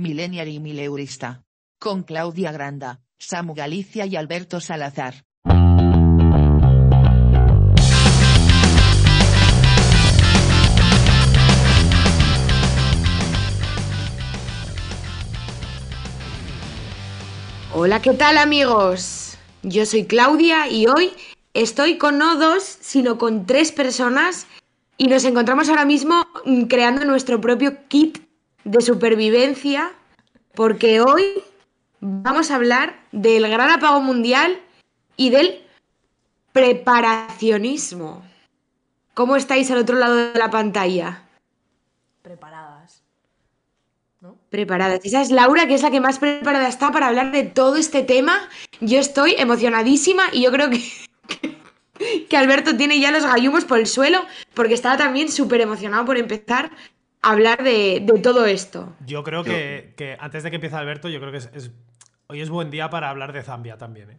millennial y mileurista. Con Claudia Granda, Samu Galicia y Alberto Salazar. Hola, ¿qué tal amigos? Yo soy Claudia y hoy estoy con no dos, sino con tres personas y nos encontramos ahora mismo mm, creando nuestro propio kit de supervivencia porque hoy vamos a hablar del gran apagón mundial y del preparacionismo. ¿Cómo estáis al otro lado de la pantalla? Preparadas. ¿No? Preparadas. Esa es Laura, que es la que más preparada está para hablar de todo este tema. Yo estoy emocionadísima y yo creo que, que Alberto tiene ya los gallumos por el suelo porque estaba también súper emocionado por empezar hablar de, de todo esto. Yo creo que, que antes de que empiece Alberto, yo creo que es, es- hoy es buen día para hablar de Zambia también. ¿eh?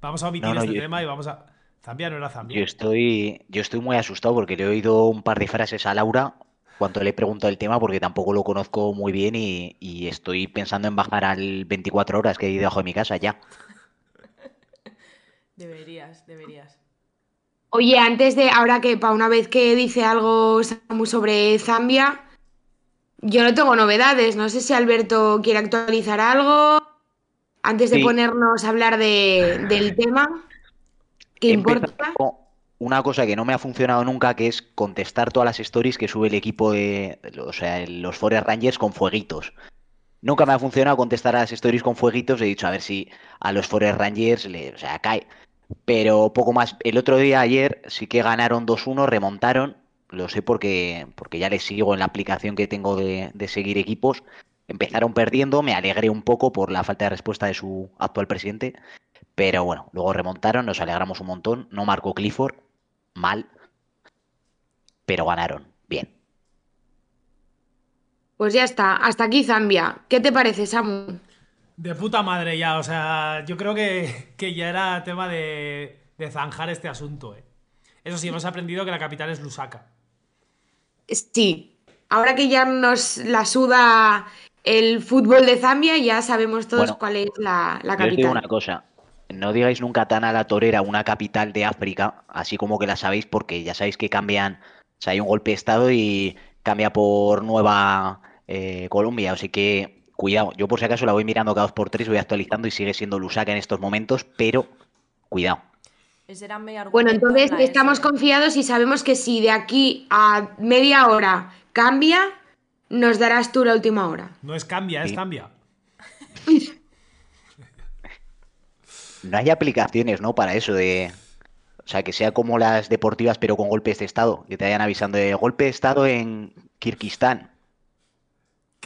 Vamos a omitir No, no, este yo- tema y vamos a. Zambia no era Zambia. Yo estoy, yo estoy muy asustado porque le he oído un par de frases a Laura cuando le he preguntado el tema porque tampoco lo conozco muy bien y, y estoy pensando en bajar al 24 horas que hay debajo de mi casa ya. Deberías, deberías. Oye, antes de, ahora que para una vez que dice algo Samu sobre Zambia, yo no tengo novedades. No sé si Alberto quiere actualizar algo antes de Sí. ponernos a hablar de, del tema. ¿Qué importa? una cosa que no me ha funcionado nunca, que es contestar todas las stories que sube el equipo de, o sea, los Forest Rangers con fueguitos. Nunca me ha funcionado contestar a las stories con fueguitos. He dicho, a ver si a los Forest Rangers le, o sea, cae. Pero poco más. El otro día, ayer, sí que ganaron 2-1, remontaron. Lo sé porque, porque ya les sigo en la aplicación que tengo de, de seguir equipos. Empezaron perdiendo, me alegré un poco por la falta de respuesta de su actual presidente. Pero bueno, luego remontaron, nos alegramos un montón. No marcó Clifford, mal. Pero ganaron, bien. Pues ya está, hasta aquí Zambia. ¿Qué te parece, Samu? De puta madre ya, o sea, yo creo que, que ya era tema de, de zanjar este asunto, ¿eh? Eso sí, hemos aprendido que la capital es Lusaka. Sí, ahora que ya nos la suda el fútbol de Zambia, ya sabemos todos Bueno, cuál es la, la Yo digo una capital. cosa. No digáis nunca tan a la torera una capital de África, así como que la sabéis, porque ya sabéis que cambian. O sea, hay un golpe de estado y cambia por Nueva eh, Colombia. Así que cuidado. Yo por si acaso la voy mirando cada dos por tres, voy actualizando y sigue siendo Lusaka en estos momentos, pero cuidado. Ese era mi argumento Bueno, en entonces la estamos confiados y sabemos que si de aquí a media hora cambia, nos darás tú la última hora. No es cambia, es Sí. Zambia. No hay aplicaciones, ¿no? Para eso de. O sea, que sea como las deportivas, pero con golpes de estado. Que te vayan avisando de golpe de estado en Kirguistán.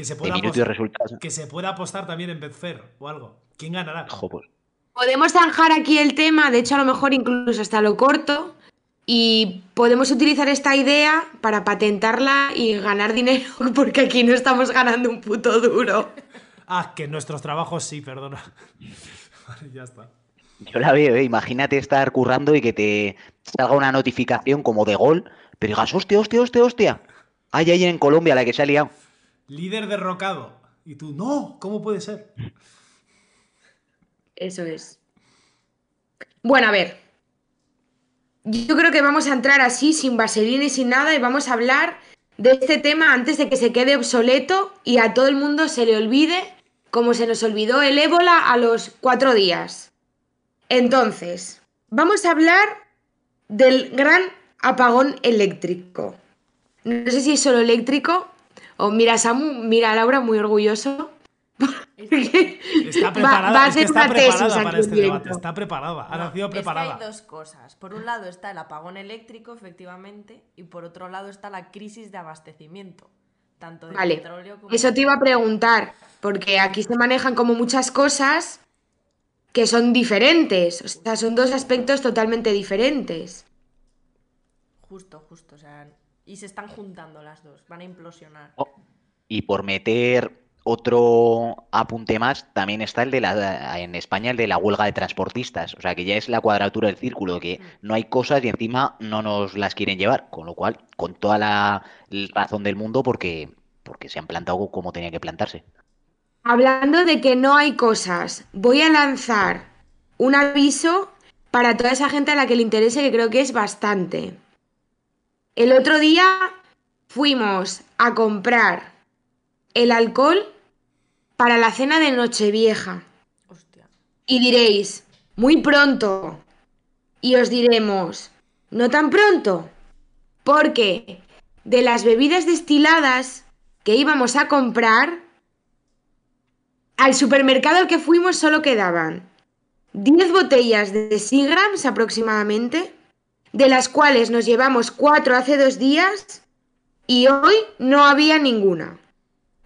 Que se pueda, minuto y apos- resultados. que se pueda apostar también en Betfair o algo. ¿Quién ganará? Pues, Podemos zanjar aquí el tema, de hecho a lo mejor incluso hasta lo corto, y podemos utilizar esta idea para patentarla y ganar dinero, porque aquí no estamos ganando un puto duro. Ah, que en nuestros trabajos sí, perdona. Vale, ya está. Yo la veo, ¿eh? Imagínate estar currando y que te salga una notificación como de gol, pero digas, hostia, hostia, hostia, hostia. Hay ahí en Colombia la que se ha liado. Líder derrocado. Y tú, no, ¿cómo puede ser? Eso es. Bueno, a ver. Yo creo que vamos a entrar así, sin vaselina y sin nada, y vamos a hablar de este tema antes de que se quede obsoleto y a todo el mundo se le olvide, como se nos olvidó el ébola a los cuatro días. Entonces, vamos a hablar del gran apagón eléctrico. No sé si es solo eléctrico, o mira Samu, mira a Laura muy orgulloso. Está preparada, va a es que hacer está preparada para este debate. Está preparada, ha No, nacido es que preparada. hay dos cosas. Por un lado está el apagón eléctrico, efectivamente, y por otro lado está la crisis de abastecimiento, tanto de Vale, petróleo como eso te iba a preguntar, porque aquí se manejan como muchas cosas que son diferentes, o sea, son dos aspectos totalmente diferentes. Justo, justo, o sea, y se están juntando las dos, van a implosionar. Oh, Y por meter otro apunte más, también está el de la, en España el de la huelga de transportistas. O sea que ya es la cuadratura del círculo, que no hay cosas y encima no nos las quieren llevar. Con lo cual, con toda la razón del mundo, porque, porque se han plantado como tenía que plantarse. Hablando de que no hay cosas, voy a lanzar un aviso para toda esa gente a la que le interese, que creo que es bastante. El otro día fuimos a comprar el alcohol para la cena de Nochevieja. Hostia. Y diréis, muy pronto. Y os diremos, no tan pronto. Porque de las bebidas destiladas que íbamos a comprar, al supermercado al que fuimos solo quedaban 10 botellas de Seagrams aproximadamente, de las cuales nos llevamos 4 hace dos días y hoy no había ninguna.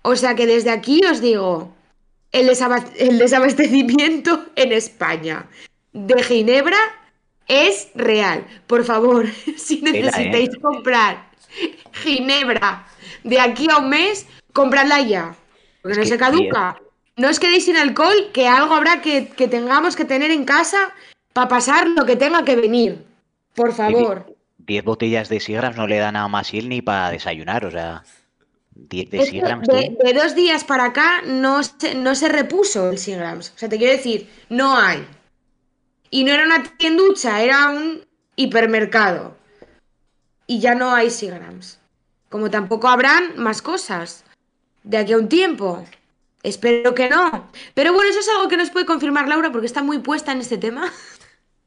O sea que desde aquí os digo, el, desaba- el desabastecimiento en España de Ginebra es real. Por favor, si ¿eh? necesitáis comprar Ginebra de aquí a un mes, compradla ya. Porque Es no se caduca. No os quedéis sin alcohol, que algo habrá que, que tengamos que tener en casa para pasar lo que tenga que venir. Por favor. 10 botellas de Seagrams no le da nada más él ni para desayunar, o sea, 10 de Seagrams, de, de dos días para acá no se, no se repuso el Seagrams. O sea, te quiero decir, no hay. Y no era una tienducha, era un hipermercado. Y ya no hay Seagrams. Como tampoco habrán más cosas de aquí a un tiempo. Espero que no. Pero bueno, eso es algo que nos puede confirmar Laura porque está muy puesta en este tema.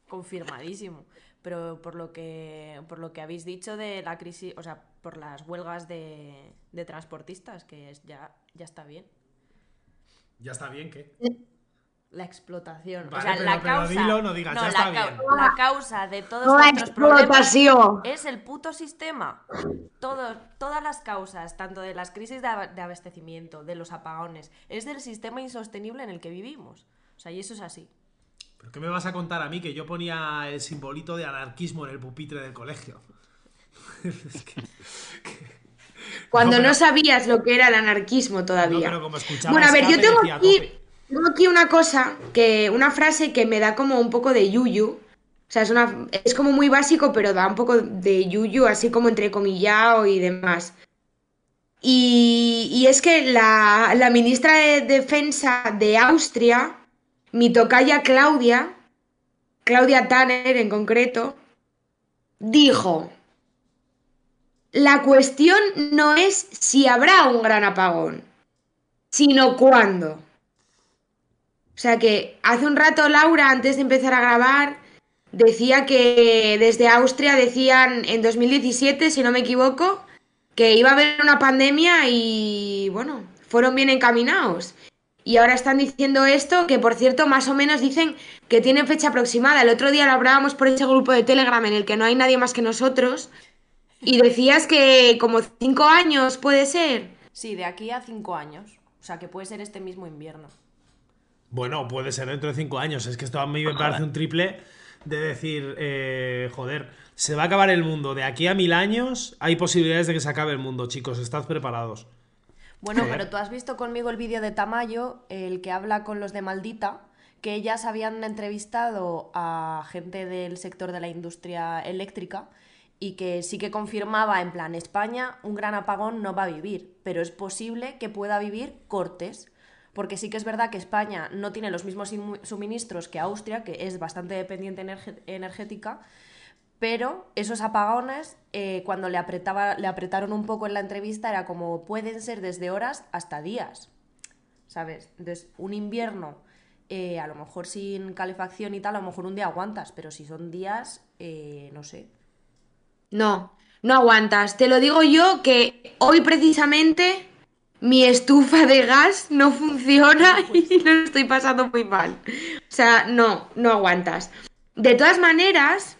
Confirmadísimo. Pero por lo que por lo que habéis dicho de la crisis, o sea, por las huelgas de, de transportistas, que es, ya, ya está bien. Ya está bien, ¿qué? La explotación. Vale, o sea, pero- la pero causa. dilo, no digas, ya está la, bien. la causa de todos No nuestros problemas es el puto sistema. Todo- todas las causas, tanto de las crisis de, ab- de abastecimiento, de los apagones, es del sistema insostenible en el que vivimos. O sea, y eso es así. ¿Pero qué me vas a contar a mí que yo ponía el simbolito de anarquismo en el pupitre del colegio? Es que- Cuando No, sabías lo que era el anarquismo todavía. como Bueno, a ver, yo tengo aquí, "Tope". tengo aquí una cosa, que, una frase que me da como un poco de yuyu. O sea, es, una, es como muy básico, pero da un poco de yuyu, así como entrecomillado y demás. Y, y es que la, la ministra de Defensa de Austria, mi tocaya Claudia, Claudia Tanner en concreto, dijo, la cuestión no es si habrá un gran apagón, sino cuándo. O sea que hace un rato Laura, antes de empezar a grabar, decía que desde Austria decían en 2017, si no me equivoco, que iba a haber una pandemia y bueno, fueron bien encaminados. Y ahora están diciendo esto, que por cierto, más o menos dicen que tienen fecha aproximada. El otro día lo hablábamos por ese grupo de Telegram en el que no hay nadie más que nosotros. Y decías que como cinco años puede ser. Sí, de aquí a cinco años. O sea, que puede ser este mismo invierno. Bueno, puede ser dentro de cinco años. Es que esto a mí me parece un triple de decir, eh, joder, se va a acabar el mundo. De aquí a mil años hay posibilidades de que se acabe el mundo, chicos. Estad preparados. Bueno, pero tú has visto conmigo el vídeo de Tamayo, el que habla con los de Maldita, que ellas habían entrevistado a gente del sector de la industria eléctrica y que sí que confirmaba en plan España un gran apagón no va a vivir, pero es posible que pueda vivir cortes. Porque sí que es verdad que España no tiene los mismos suministros que Austria, que es bastante dependiente energética, pero esos apagones, eh, cuando le, apretaba, le apretaron un poco en la entrevista, era como pueden ser desde horas hasta días. ¿Sabes? Entonces, un invierno, eh, a lo mejor sin calefacción y tal, a lo mejor un día aguantas, pero si son días, eh, no sé. No, no aguantas. Te lo digo yo que hoy precisamente mi estufa de gas no funciona y lo estoy pasando muy mal. O sea, no, no aguantas. De todas maneras,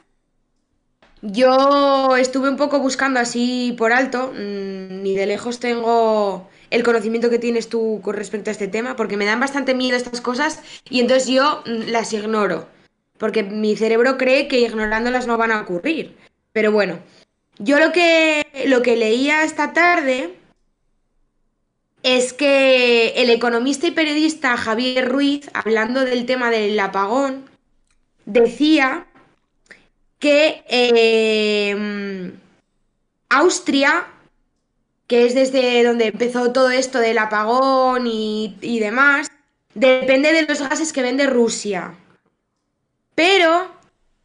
yo estuve un poco buscando así por alto, mm, ni de lejos tengo el conocimiento que tienes tú con respecto a este tema, porque me dan bastante miedo estas cosas y entonces yo mm, las ignoro, porque mi cerebro cree que ignorándolas no van a ocurrir. Pero bueno, yo lo que, lo que leía esta tarde es que el economista y periodista Javier Ruiz, hablando del tema del apagón, decía que eh, Austria que es desde donde empezó todo esto del apagón y, y demás, depende de los gases que vende Rusia. Pero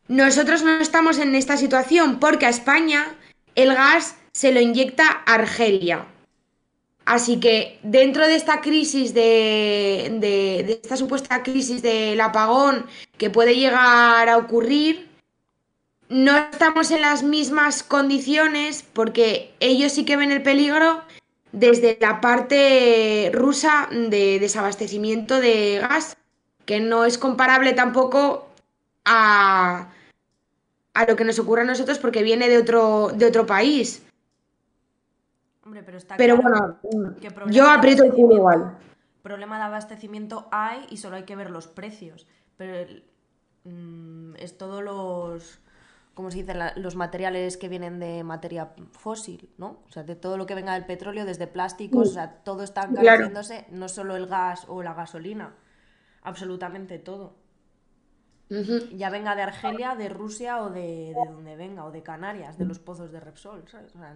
nosotros no estamos en esta situación porque a España el gas se lo inyecta Argelia. Así que dentro de esta crisis de, de, de esta supuesta crisis del apagón que puede llegar a ocurrir, no estamos en las mismas condiciones porque ellos sí que ven el peligro desde la parte rusa de desabastecimiento de gas, que no es comparable tampoco a, a lo que nos ocurre a nosotros porque viene de otro, de otro país. Hombre, pero está Pero claro bueno, que problema yo aprieto el culo igual. Problema de abastecimiento hay y solo hay que ver los precios. Pero el- mm, es todos los. ¿Cómo se dice? La- los materiales que vienen de materia fósil, ¿no? O sea, de todo lo que venga del petróleo, desde plásticos, o sea, todo está Claro. encareciéndose, no solo el gas o la gasolina, absolutamente todo. Ya venga de Argelia, de Rusia o de, de donde venga, o de Canarias, de los pozos de Repsol, ¿sabes? O sea,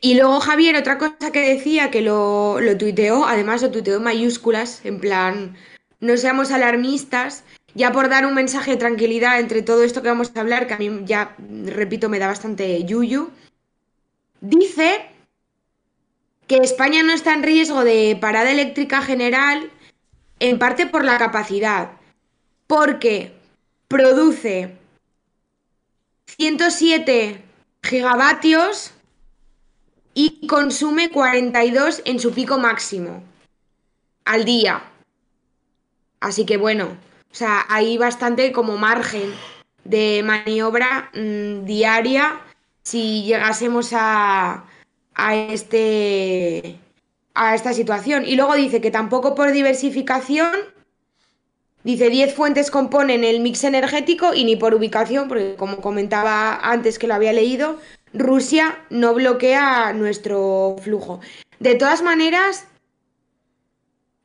Y luego Javier, otra cosa que decía que lo, lo tuiteó, además lo tuiteó en mayúsculas, en plan, no seamos alarmistas, ya por dar un mensaje de tranquilidad entre todo esto que vamos a hablar, que a mí ya, repito, me da bastante yuyu, dice que España no está en riesgo de parada eléctrica general, en parte por la capacidad, porque produce 107 gigavatios y consume 42 en su pico máximo al día. Así que bueno, o sea, hay bastante como margen de maniobra mm, diaria si llegásemos a, a este a esta situación. Y luego dice que tampoco por diversificación, dice 10 fuentes componen el mix energético y ni por ubicación, porque como comentaba antes que lo había leído, Rusia no bloquea nuestro flujo. De todas maneras,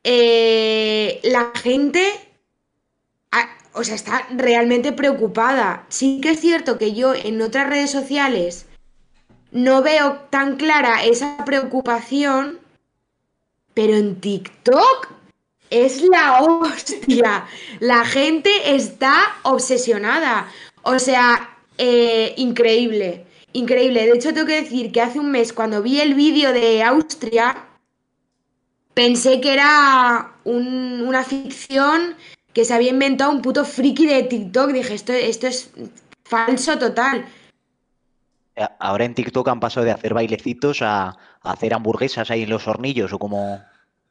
eh, la gente, o sea, está realmente preocupada. Sí que es cierto que yo en otras redes sociales no veo tan clara esa preocupación, pero en TikTok es la hostia. La gente está obsesionada. O sea, eh, increíble. Increíble. De hecho, tengo que decir que hace un mes, cuando vi el vídeo de Austria, pensé que era un- una ficción que se había inventado un puto friki de TikTok. Dije, esto, esto es falso total. Eh, Ahora en TikTok han pasado de hacer bailecitos a, a hacer hamburguesas ahí en los hornillos o cómo,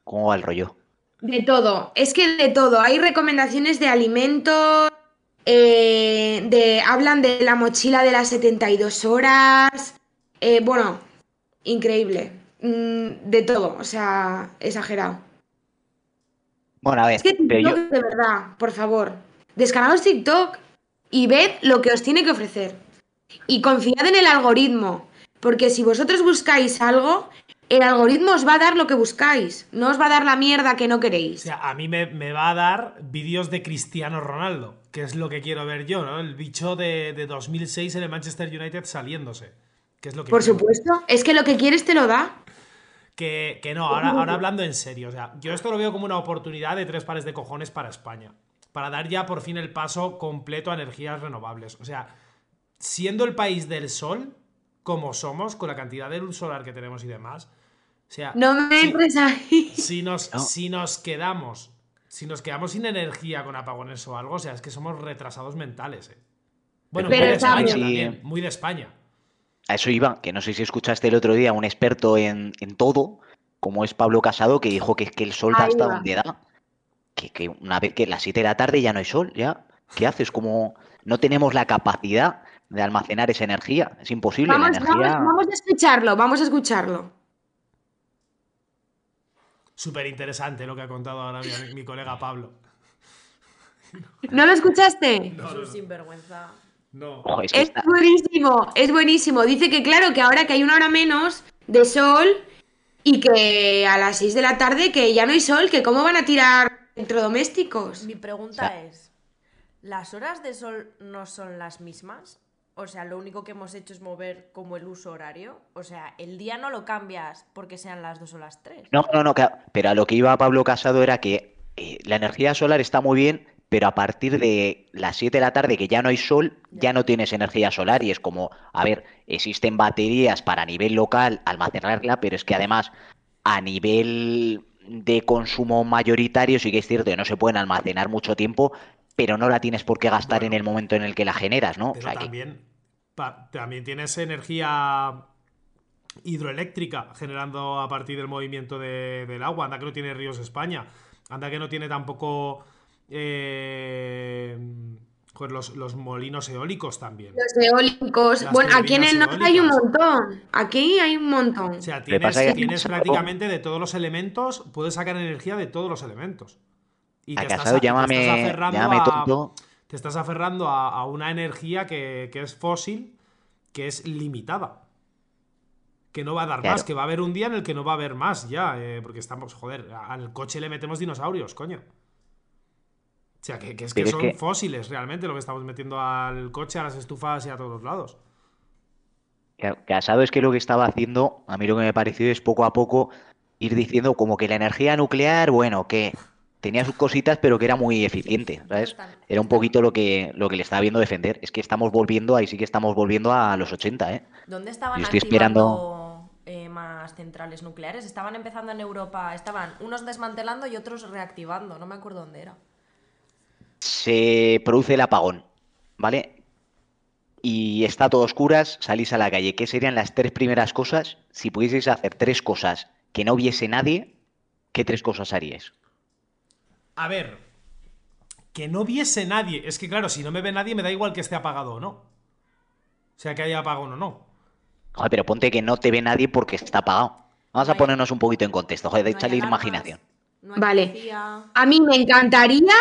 cómo va el rollo. De todo, es que de todo. Hay recomendaciones de alimentos, eh, de, hablan de la mochila de las 72 horas. eh, bueno, increíble. Mm, de todo, o sea, exagerado. Bueno, a ver, Es que TikTok, yo, de verdad, por favor, descargaos TikTok y ved lo que os tiene que ofrecer. Y confiad en el algoritmo, porque si vosotros buscáis algo, el algoritmo os va a dar lo que buscáis, no os va a dar la mierda que no O queréis. sea, a mí me, me va a dar vídeos de Cristiano Ronaldo, que es lo que quiero ver yo, ¿no? El bicho de, de 2006 en el Manchester United saliéndose. Que es lo que Por quiero. supuesto, es que lo que quieres te lo da. Que, que no, ahora, ahora hablando en serio, o sea, yo esto lo veo como una oportunidad de tres pares de cojones para España. Para dar ya por fin el paso completo a energías renovables. O sea, siendo el país del sol, como somos, con la cantidad de luz solar que tenemos y demás. O sea, No me si- entres ahí. si nos, No. si nos quedamos. Si nos quedamos sin energía con apagones o algo, o sea, es que somos retrasados mentales, eh. Bueno, Pero muy de España también, muy de España. A eso iba, que no sé si escuchaste el otro día a un experto en, en todo, como es Pablo Casado, que dijo que, que el sol da hasta donde da. Que, que una vez que a las 7 de la tarde ya no hay sol, ya. ¿Qué haces? Como no tenemos la capacidad de almacenar esa energía. Es imposible. Vamos, la energía. vamos, vamos a escucharlo, vamos a escucharlo. Súper interesante lo que ha contado ahora mi, mi colega Pablo. ¿No lo escuchaste? No, es no, un no. sinvergüenza. No. Ojo, es que Es está- buenísimo, es buenísimo. Dice que claro, que ahora que hay una hora menos de sol y que a las 6 de la tarde que ya no hay sol, que cómo van a tirar electrodomésticos. Mi pregunta O sea- es, ¿las horas de sol no son las mismas? o sea, lo único que hemos hecho es mover como el uso horario. O sea, el día no lo cambias porque sean las dos o las tres. No, no, no, pero a lo que iba Pablo Casado era que eh, la energía solar está muy bien, pero a partir de las 7 de la tarde que ya no hay sol, ya no tienes energía solar y es como, a ver, existen baterías para a nivel local almacenarla, pero es que además a nivel de consumo mayoritario sí que es cierto que no se pueden almacenar mucho tiempo, pero no la tienes por qué gastar en el momento en el que la generas, ¿no? O sea también, también tienes energía hidroeléctrica generando a partir del movimiento de- del agua. Anda que no tiene ríos España. Anda que no tiene tampoco eh, joder, los, los molinos eólicos también. Los eólicos. Las bueno, aquí en el norte hay un montón. Aquí hay un montón. O sea, que tienes, que- prácticamente de todos los elementos, puedes sacar energía de todos los elementos. Y a te estás, te aferrando llámame a- te estás aferrando a, a una energía que, que es fósil, que es limitada. Que no va a dar Claro. más, que va a haber un día en el que no va a haber más ya, eh, porque estamos, joder, al coche le metemos dinosaurios, coño. O sea, que, que es que Pero es son que- fósiles realmente lo que estamos metiendo al coche, a las estufas y a todos lados. Ca- Casado es que lo que estaba haciendo, a mí lo que me pareció es poco a poco ir diciendo como que la energía nuclear, bueno, que tenía sus cositas, pero que era muy eficiente, ¿sabes? Era un poquito lo que, lo que le estaba viendo defender. Es que estamos volviendo, ahí sí que estamos volviendo a los 80, ¿eh? ¿Dónde estaban Yo estoy activando eh, más centrales nucleares? Estaban empezando en Europa, estaban unos desmantelando y otros reactivando. No me acuerdo dónde era. Se produce el apagón, ¿vale? Y está todo a oscuras, salís a la calle. ¿Qué serían las tres primeras cosas? Si pudieseis hacer tres cosas que no viese nadie, ¿qué tres cosas haríais? A ver, que no viese nadie. Es que claro, si no me ve nadie, me da igual que esté apagado o no. O sea, que haya apagón o no. Joder, pero ponte que no te ve nadie porque está apagado. Vamos a ponernos un poquito en contexto, joder, échale imaginación. no hay Vale. policía. A mí me encantaría,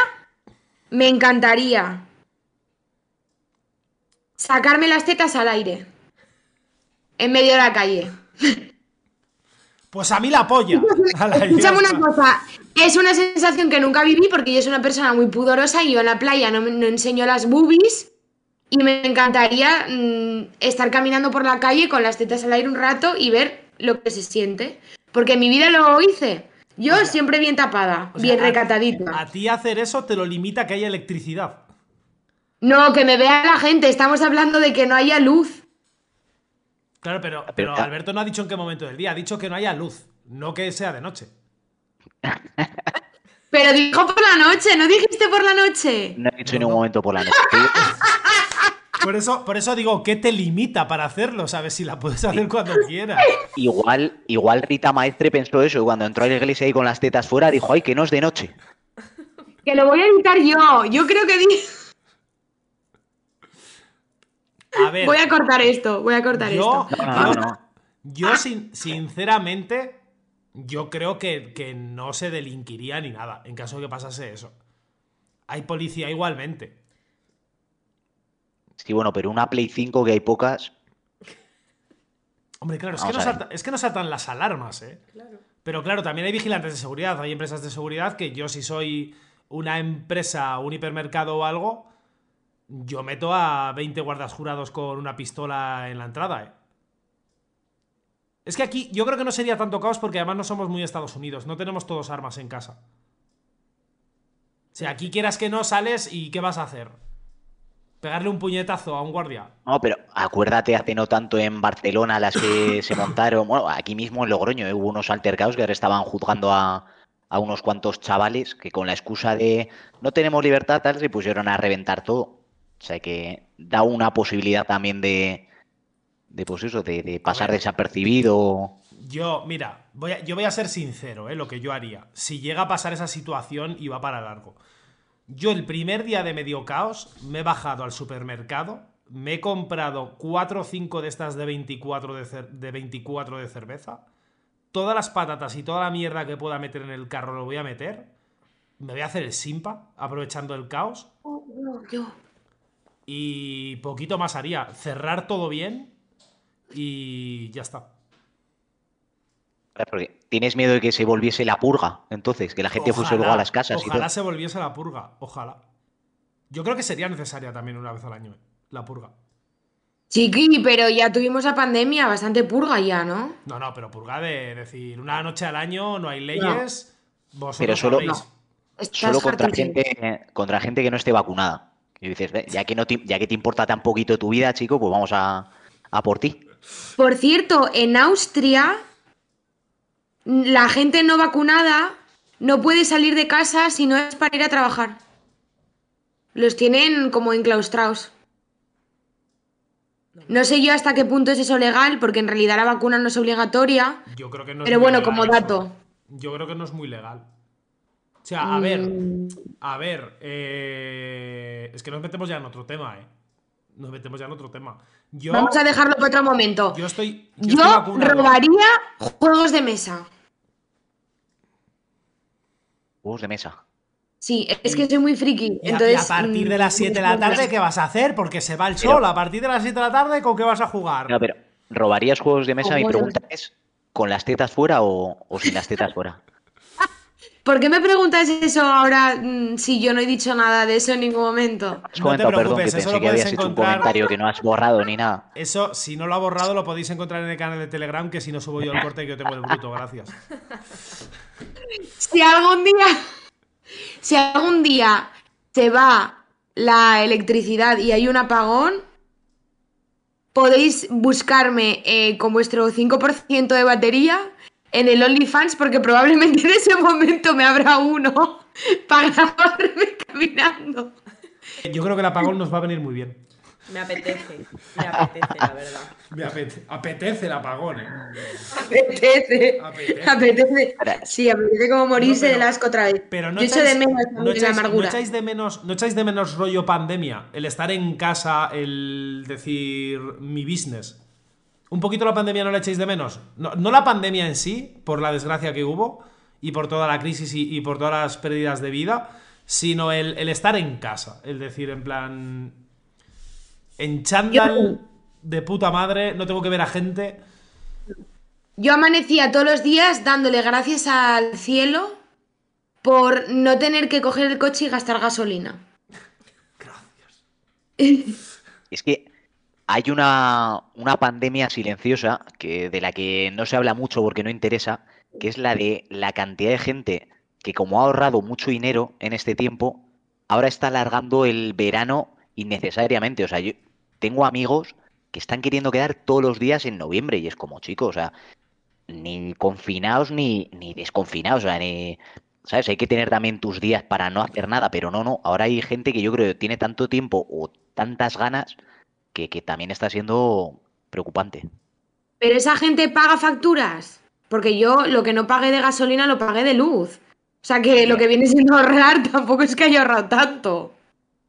me encantaría sacarme las tetas al aire. En medio de la calle. Pues a mí la polla. Escúchame una cosa, es una sensación que nunca viví porque yo soy una persona muy pudorosa y yo en la playa no enseño las boobies y me encantaría mm, estar caminando por la calle con las tetas al aire un rato y ver lo que se siente. Porque en mi vida lo hice. Yo siempre bien tapada, O sea, bien recatadita. A ti hacer eso te lo limita que haya electricidad. No, que me vea la gente, estamos hablando de que no haya luz. Claro, pero, Pero, pero ah. Alberto no ha dicho en qué momento del día, ha dicho que no haya luz, no que sea de noche. Pero dijo por la noche, ¿no dijiste por la noche? No he dicho en no. momento por la noche. Por eso, por eso digo, ¿qué te limita para hacerlo? ¿Sabes? Si la puedes hacer cuando quieras. Igual, igual Rita Maestre pensó eso y cuando entró a la iglesia ahí con las tetas fuera dijo, ay, que no es de noche. Que lo voy a editar yo. Yo creo que di- A ver, voy a cortar esto, voy a cortar yo, esto. No, no, yo- no. yo sin- sinceramente, yo creo que, que no se delinquiría ni nada en caso de que pasase eso. Hay policía igualmente. Sí, bueno, pero una Play 5 que hay pocas. Hombre, claro, es que, no Vamos a ver. salta- es que no saltan las alarmas, ¿eh? Pero claro, también hay vigilantes de seguridad, hay empresas de seguridad que yo si soy una empresa, un hipermercado o algo, yo meto a 20 guardas jurados con una pistola en la entrada, ¿eh? Es que aquí yo creo que no sería tanto caos porque además no somos muy Estados Unidos, no tenemos todos armas en casa. O sea, aquí quieras que no sales y ¿qué vas a hacer? Pegarle un puñetazo a un guardia. No, pero acuérdate hace no tanto en Barcelona las que se montaron, bueno, aquí mismo en Logroño eh, hubo unos altercados que ahora estaban juzgando a, a unos cuantos chavales que con la excusa de no tenemos libertad tal se pusieron a reventar todo. O sea que da una posibilidad también de, de pues eso, de, de pasar desapercibido. Yo, mira, voy a- yo voy a ser sincero, ¿eh? Lo que yo haría. Si llega a pasar esa situación y va para largo. Yo el primer día de medio caos me he bajado al supermercado, me he comprado 4 o 5 de estas de 24 de, de 24 de cerveza, todas las patatas y toda la mierda que pueda meter en el carro lo voy a meter, me voy a hacer el simpa, aprovechando el caos, Yo. y poquito más haría. Cerrar todo bien y ya está. Claro, Porque tienes miedo de que se volviese la purga, entonces, que la gente fuese luego a las casas y Ojalá todo. se volviese la purga, ojalá. Yo creo que sería necesaria también una vez al año, eh, la purga. Chiqui, pero ya tuvimos la pandemia, bastante purga ya, ¿no? No, no, pero purga de decir, una noche al año no hay leyes. Vosotros Pero solo-. No. Solo contra gente, contra gente que no esté vacunada. Y dices, "Ve, ya que, no te, ya que te importa tan poquito tu vida, chico, pues vamos a, a por ti. Por cierto, en Austria, la gente no vacunada no puede salir de casa si no es para ir a trabajar. Los tienen como enclaustrados. No sé yo hasta qué punto es eso legal, porque en realidad la vacuna no es obligatoria. Yo creo que no es Pero muy bueno, como eso. dato. Yo creo que no es muy legal. O sea, a ver, Mm, a ver, eh, es que nos metemos ya en otro tema, ¿eh? Nos metemos ya en otro tema. Yo, Vamos a dejarlo para otro momento. yo estoy, yo Yo estoy vacunado. robaría juegos de mesa. Juegos de mesa. Sí, es que soy muy friki. Y a, entonces, y a partir de mm, las 7 de la tarde, ¿qué vas a hacer? Porque se va el Pero- sol. A partir de las 7 de la tarde, ¿con qué vas a jugar? No, pero ¿robarías juegos de mesa? Mi pregunta es, ¿con las tetas fuera o, o sin las tetas fuera? ¿Por qué me preguntas eso ahora mm, si yo no he dicho nada de eso en ningún momento? Has No te perdón, que preocupes, eso pensé lo que habías hecho un comentario que no has borrado ni nada. Eso, si no lo ha borrado, lo podéis encontrar en el canal de Telegram, que si no subo yo el corte que yo tengo el bruto, gracias. Si algún día, si algún día se va la electricidad y hay un apagón, podéis buscarme eh, con vuestro 5% de batería en el OnlyFans porque probablemente en ese momento me habrá uno para grabarme caminando. Yo creo que el apagón nos va a venir muy bien. Me apetece, me apetece, la verdad. Me apete- apetece el apagón, ¿eh? Apetece. Apetece. Apetece. Sí, apetece como morirse No, pero- del asco otra vez. Pero no Yo echo echáis, de menos no también la echáis- no amargura. echáis de menos, no echáis de menos rollo pandemia, el estar en casa, el decir mi business. ¿Un poquito la pandemia no la echáis de menos? No, no la pandemia en sí, por la desgracia que hubo y por toda la crisis y, y por todas las pérdidas de vida, sino el, el estar en casa. El decir, en plan. En chándal de puta madre, no tengo que ver a gente. Yo amanecía todos los días dándole gracias al cielo por no tener que coger el coche y gastar gasolina. Que hay una, una pandemia silenciosa que, de la que no se habla mucho porque no interesa, que es la de la cantidad de gente que como ha ahorrado mucho dinero en este tiempo, ahora está alargando el verano innecesariamente. O sea, yo tengo amigos que están queriendo quedar todos los días en noviembre y es como, chicos, o sea, ni confinados ni, ni desconfinados, o sea, ni... ¿Sabes? Hay que tener también tus días para no hacer nada, pero no, no. Ahora hay gente que yo creo que tiene tanto tiempo o tantas ganas que, que también está siendo preocupante. Pero esa gente paga facturas. Porque yo lo que no pagué de gasolina lo pagué de luz. O sea que lo que viene siendo ahorrar tampoco es que haya ahorrado tanto.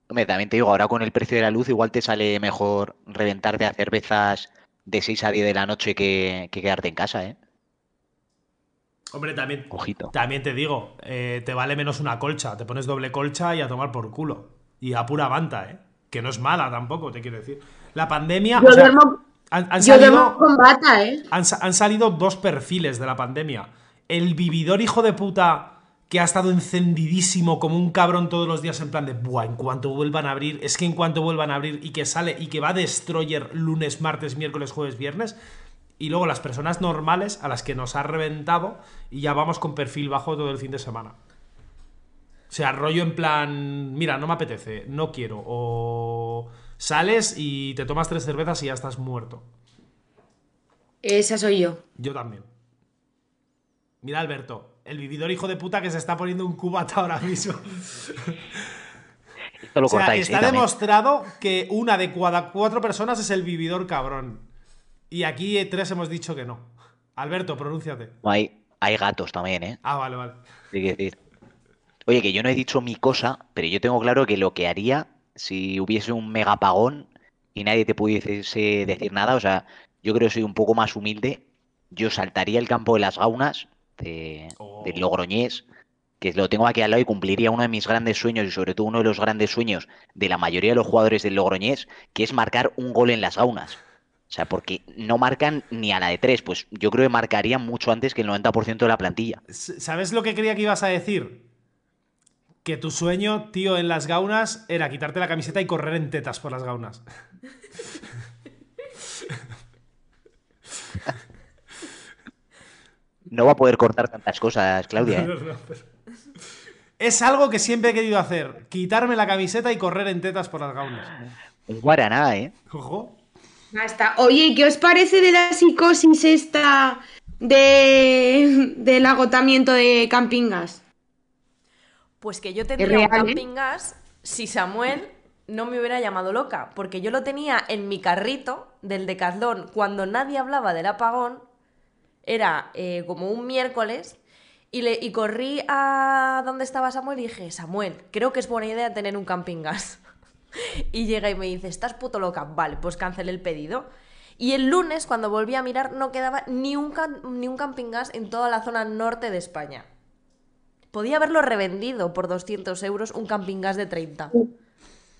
Hombre, también te digo, ahora con el precio de la luz igual te sale mejor reventarte a cervezas de 6 a 10 de la noche que, que quedarte en casa, ¿eh? Hombre, también, Ojito. también te digo, eh, te vale menos una colcha. Te pones doble colcha y a tomar por culo. Y a pura banta, ¿eh? Que no es mala tampoco, te quiero decir. La pandemia. Yo o sea, duermo, han, han yo salido, con bata, ¿eh? han, han salido dos perfiles de la pandemia. El vividor hijo de puta que ha estado encendidísimo como un cabrón todos los días en plan de, buah, en cuanto vuelvan a abrir, es que en cuanto vuelvan a abrir y que sale y que va Destroyer lunes, martes, miércoles, jueves, viernes. Y luego las personas normales a las que nos ha reventado y ya vamos con perfil bajo todo el fin de semana. O sea, rollo en plan, mira, no me apetece, no quiero. O sales y te tomas tres cervezas y ya estás muerto. Esa soy yo. Yo también. Mira, Alberto, el vividor hijo de puta que se está poniendo un cubata ahora mismo. Esto lo o sea, cortáis, ¿eh? está demostrado que una de cada cuatro personas es el vividor cabrón. Y aquí eh, tres hemos dicho que no. Alberto, pronúnciate. Hay, hay gatos también, ¿eh? Ah, vale, vale. Que decir. Oye, que yo no he dicho mi cosa, pero yo tengo claro que lo que haría si hubiese un megapagón y nadie te pudiese decir nada, o sea, yo creo que soy un poco más humilde, yo saltaría el campo de las gaunas de, Oh. del Logroñés, que lo tengo aquí al lado y cumpliría uno de mis grandes sueños y sobre todo uno de los grandes sueños de la mayoría de los jugadores del Logroñés, que es marcar un gol en las gaunas. O sea, porque no marcan ni a la de tres, pues yo creo que marcarían mucho antes que el 90% de la plantilla. ¿Sabes lo que creía que ibas a decir? Que tu sueño, tío, en las gaunas era quitarte la camiseta y correr en tetas por las gaunas. No va a poder cortar tantas cosas, Claudia. ¿eh? No, no, pero- Es algo que siempre he querido hacer. Quitarme la camiseta y correr en tetas por las gaunas. Un guaraná, ¿eh? Ojo. Basta. Oye, ¿y ¿qué os parece de la psicosis esta de, del agotamiento de camping gas? Pues que yo tendría real, un ¿eh? camping gas si Samuel no me hubiera llamado loca, porque yo lo tenía en mi carrito del Decathlon cuando nadie hablaba del apagón, era eh, como un miércoles, y, le, y corrí a donde estaba Samuel y dije, Samuel, creo que es buena idea tener un camping gas. y llega y me dice, estás puto loca, vale, pues cancelé el pedido. Y el lunes, cuando volví a mirar, no quedaba ni un, ni un camping gas en toda la zona norte de España. Podía haberlo revendido por 200 euros un camping gas de 30.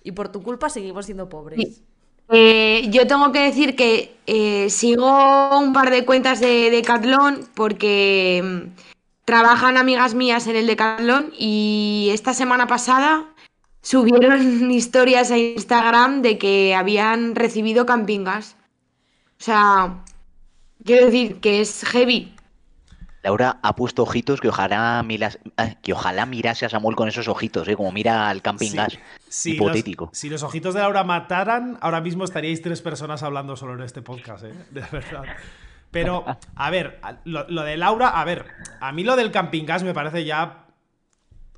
Y por tu culpa seguimos siendo pobres. Sí. Eh, yo tengo que decir que eh, sigo un par de cuentas de Decathlon porque mm, trabajan amigas mías en el Decathlon y esta semana pasada subieron historias a Instagram de que habían recibido camping gas. O sea, quiero decir que es heavy. Laura ha puesto ojitos que ojalá, miras- ah, que ojalá mirase a Samuel con esos ojitos, ¿eh? Como mira al camping Sí. gas. Hipotético. Los, si los ojitos de Laura mataran, ahora mismo estaríais tres personas hablando solo en este podcast, ¿eh? De verdad. Pero, a ver, lo, lo de Laura, a ver, a mí lo del camping gas me parece ya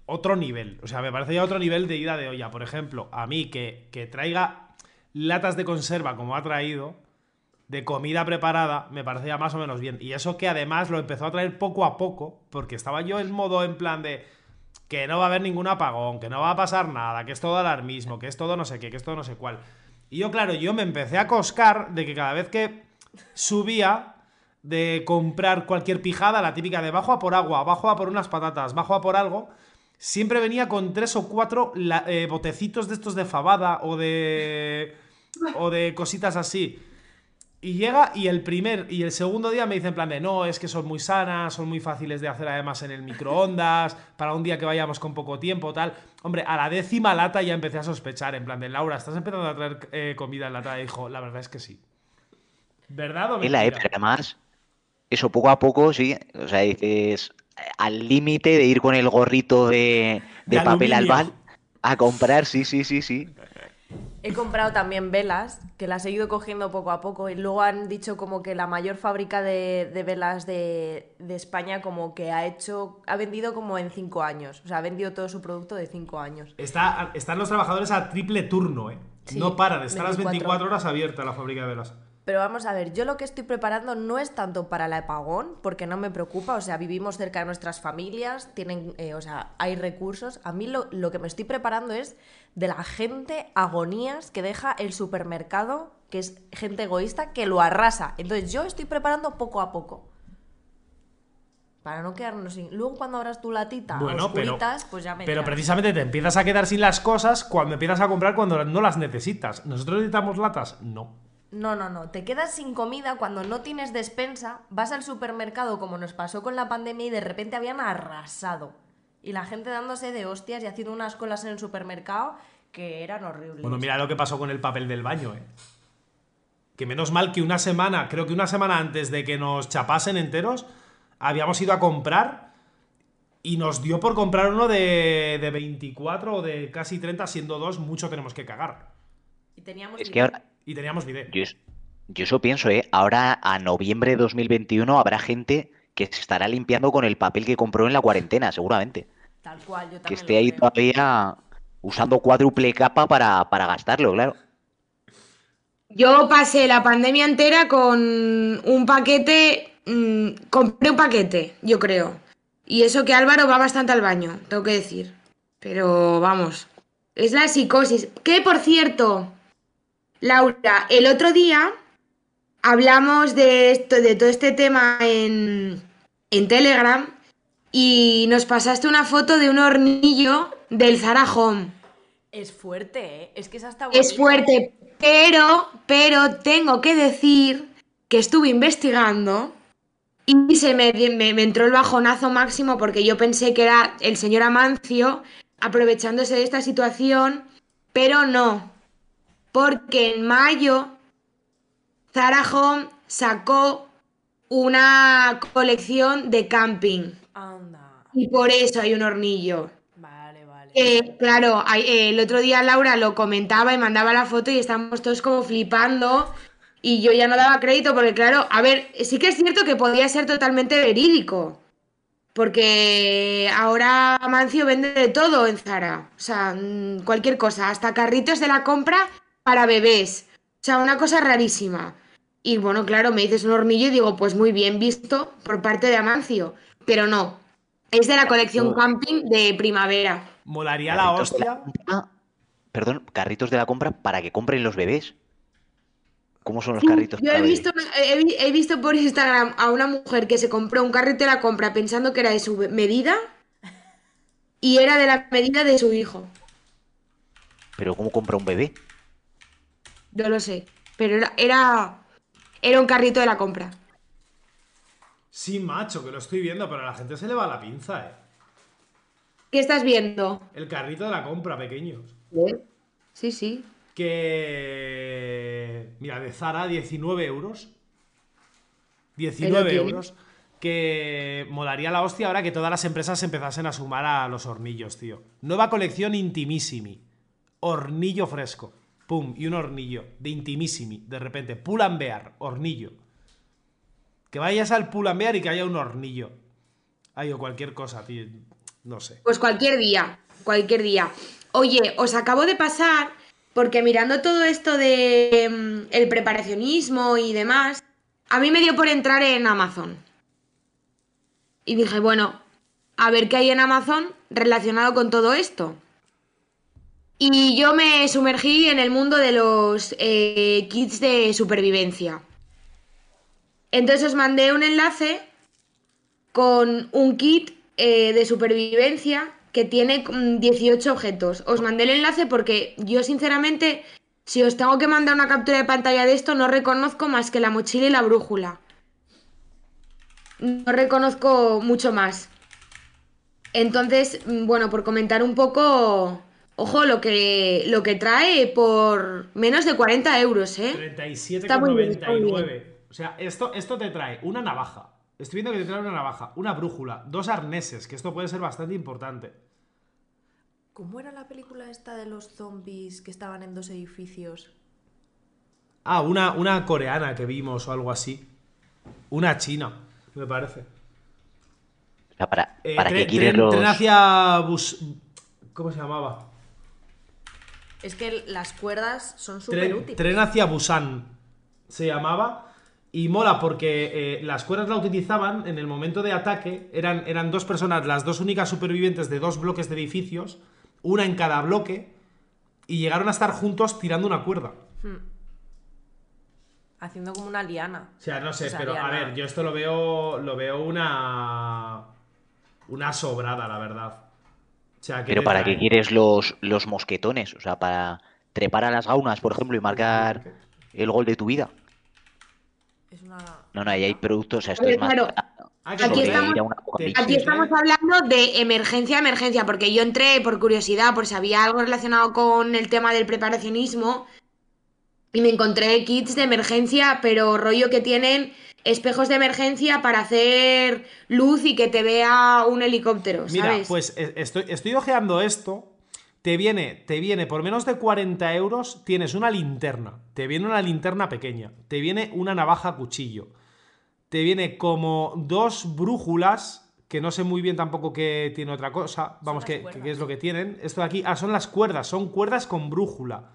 otro nivel. O sea, me parece ya otro nivel de ida de olla. Por ejemplo, a mí que, que traiga latas de conserva como ha traído, de comida preparada, me parece ya más o menos bien. Y eso que además lo empezó a traer poco a poco, porque estaba yo en modo en plan de que no va a haber ningún apagón, que no va a pasar nada, que es todo alarmismo, que es todo no sé qué, que es todo no sé cuál. Y yo, claro, yo me empecé a coscar de que cada vez que subía de comprar cualquier pijada, la típica de bajo a por agua, bajo a por unas patatas, bajo a por algo, siempre venía con tres o cuatro la- eh, botecitos de estos de fabada o de. o de cositas así. Y llega y el primer y el segundo día me dicen en plan de no, es que son muy sanas, son muy fáciles de hacer además en el microondas, para un día que vayamos con poco tiempo, tal. Hombre, a la décima lata ya empecé a sospechar, en plan de Laura, ¿estás empezando a traer eh, comida en lata? Y dijo, la verdad es que sí. ¿Verdad o la, pero además, eso poco a poco, sí. O sea, dices, al límite de ir con el gorrito de, de De papel albal a comprar, sí, sí, sí, sí. He comprado también velas, que las he ido cogiendo poco a poco. Y luego han dicho como que la mayor fábrica de, de velas de, de España como que ha hecho, ha vendido como en cinco años. O sea, ha vendido todo su producto de cinco años. Está, están los trabajadores a triple turno, ¿eh? Sí, no paran, están las 24. 24 horas abiertas la fábrica de velas. Pero vamos a ver, yo lo que estoy preparando no es tanto para el apagón, porque no me preocupa, o sea, vivimos cerca de nuestras familias, tienen, eh, o sea, hay recursos. A mí lo, lo que me estoy preparando es de la gente agonías que deja el supermercado, que es gente egoísta, que lo arrasa. Entonces yo estoy preparando poco a poco. Para no quedarnos sin... Luego cuando abras tu latita Bueno, pero, pues ya me pero dirás. precisamente te empiezas a quedar sin las cosas cuando empiezas a comprar cuando no las necesitas. ¿Nosotros necesitamos latas? No. No, no, no. Te quedas sin comida cuando no tienes despensa, vas al supermercado como nos pasó con la pandemia y de repente habían arrasado. Y la gente dándose de hostias y haciendo unas colas en el supermercado que eran horribles. Bueno, mira lo que pasó con el papel del baño, ¿eh? Que menos mal que una semana, creo que una semana antes de que nos chapasen enteros, habíamos ido a comprar y nos dio por comprar uno de, de 24 o de casi 30, siendo dos, mucho tenemos que cagar. Y teníamos Es que ahora, Y teníamos video. yo, yo eso pienso, ¿eh? Ahora a noviembre de 2021 habrá gente que se estará limpiando con el papel que compró en la cuarentena, seguramente. Tal cual, yo también Que esté lo ahí creo. todavía usando cuádruple capa para, para gastarlo, claro. Yo pasé la pandemia entera con un paquete, mm, compré un paquete, yo creo. Y eso que Álvaro va bastante al baño, tengo que decir. Pero vamos, es la psicosis. Que por cierto, Laura, el otro día hablamos de, esto, de todo este tema en, en Telegram y nos pasaste una foto de un hornillo del Zara Home. Es fuerte, ¿eh? Es que esa está Es fuerte, pero, pero tengo que decir que estuve investigando y se me, me, me entró el bajonazo máximo porque yo pensé que era el señor Amancio aprovechándose de esta situación, pero no, porque en mayo Zara Home sacó una colección de camping. Anda. Y por eso hay un hornillo. Vale, vale. Eh, claro, eh, el otro día Laura lo comentaba y mandaba la foto y estábamos todos como flipando. Y yo ya no daba crédito porque, claro, a ver, sí que es cierto que podía ser totalmente verídico. Porque ahora Amancio vende de todo en Zara. O sea, mm, cualquier cosa, hasta carritos de la compra para bebés. O sea, una cosa rarísima. Y bueno, claro, me dices un hornillo y digo, pues muy bien visto por parte de Amancio. Pero no, es de la colección camping de primavera. Molaría la Carritos de hostia. Perdón, carritos de la compra para que compren los bebés. ¿Cómo son los carritos Yo he visto, he, vi- he visto por Instagram a una mujer que se compró un carrito de la compra pensando que era de su medida y era de la medida de su hijo. Pero ¿cómo compra un bebé? Yo lo sé, pero era, era, era un carrito de la compra. Sí, macho, que lo estoy viendo, pero a la gente se le va la pinza, eh. ¿Qué estás viendo? El carrito de la compra, pequeños. Sí, sí. Que. Mira, de Zara, 19 euros. Ahí 19 lo tienes. euros. Que molaría la hostia ahora que todas las empresas empezasen a sumar a los hornillos, tío. Nueva colección Intimissimi. Hornillo fresco. Y un hornillo. De Intimissimi. De repente. Pull and Bear. Hornillo. Que vayas al Pull and Bear y que haya un hornillo. Ay, o cualquier cosa, tío. No sé. Pues cualquier día, cualquier día. Oye, os acabo de pasar, porque mirando todo esto de mm, el preparacionismo y demás, a mí me dio por entrar en Amazon. Y dije, bueno, a ver qué hay en Amazon relacionado con todo esto. Y yo me sumergí en el mundo de los eh, kits de supervivencia. Entonces os mandé un enlace con un kit eh, de supervivencia que tiene mm, 18 objetos. Os mandé el enlace porque yo sinceramente, si os tengo que mandar una captura de pantalla de esto, no reconozco más que la mochila y la brújula. No reconozco mucho más. Entonces, mm, bueno, por comentar un poco, ojo, lo que, lo que trae por menos de 40 euros, ¿eh? Está muy bien, está muy 37,99. O sea, esto, esto te trae una navaja. Estoy viendo que te trae una navaja, una brújula, dos arneses, que esto puede ser bastante importante. ¿Cómo era la película esta de los zombies que estaban en dos edificios? Ah, una, una coreana que vimos o algo así. Una china, me parece. O sea, ¿para, Eh, para tren- quieren tren- los...? tren hacia bus... ¿Cómo se llamaba? Es que las cuerdas son súper útiles. tren hacia Busan se llamaba. Y mola porque eh, las cuerdas la utilizaban en el momento de ataque. Eran, eran dos personas, las dos únicas supervivientes de dos bloques de edificios, una en cada bloque, y llegaron a estar juntos tirando una cuerda. Haciendo como una liana. O sea, no sé, O sea, pero a ver, yo esto lo veo. Lo veo una. Una sobrada, la verdad. O sea, ¿qué Pero ¿para qué quieres los, los mosquetones? O sea, para trepar a las gaunas, por ejemplo, y marcar el gol de tu vida. Es una. No, no, ahí hay productos, o sea, esto Oye, es más claro, Ah, Aquí estamos-. Aquí estamos hablando de emergencia, emergencia, porque yo entré por curiosidad, por si había algo relacionado con el tema del preparacionismo y me encontré kits de emergencia, pero rollo que tienen espejos de emergencia para hacer luz y que te vea un helicóptero, Mira, ¿sabes? pues eh, estoy, estoy ojeando esto. Te viene, te viene por menos de 40 euros, tienes una linterna. Te viene una linterna pequeña. Te viene una navaja cuchillo. Te viene como dos brújulas, que no sé muy bien tampoco qué tiene otra cosa. Vamos, que, que es lo que tienen. Esto de aquí, ah, son las cuerdas, son cuerdas con brújula.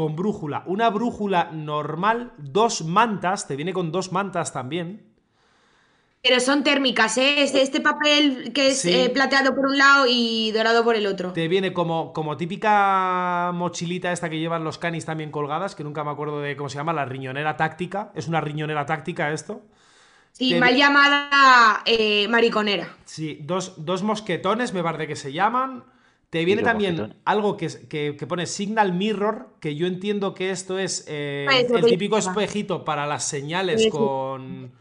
Con brújula. Una brújula normal, dos mantas, te viene con dos mantas también. Pero son térmicas, ¿eh? Este, este papel que es Sí. eh, plateado por un lado y dorado por el otro. Te viene como, como típica mochilita esta que llevan los canis también colgadas, que nunca me acuerdo de cómo se llama, la riñonera táctica. Es una riñonera táctica esto. Sí, te- mal llamada eh, mariconera. Sí, dos, dos mosquetones me parece que se llaman. Te viene también algo que, que, que pone Signal Mirror, que yo entiendo que esto es eh, Ah, el típico espejito para las señales Eso. con,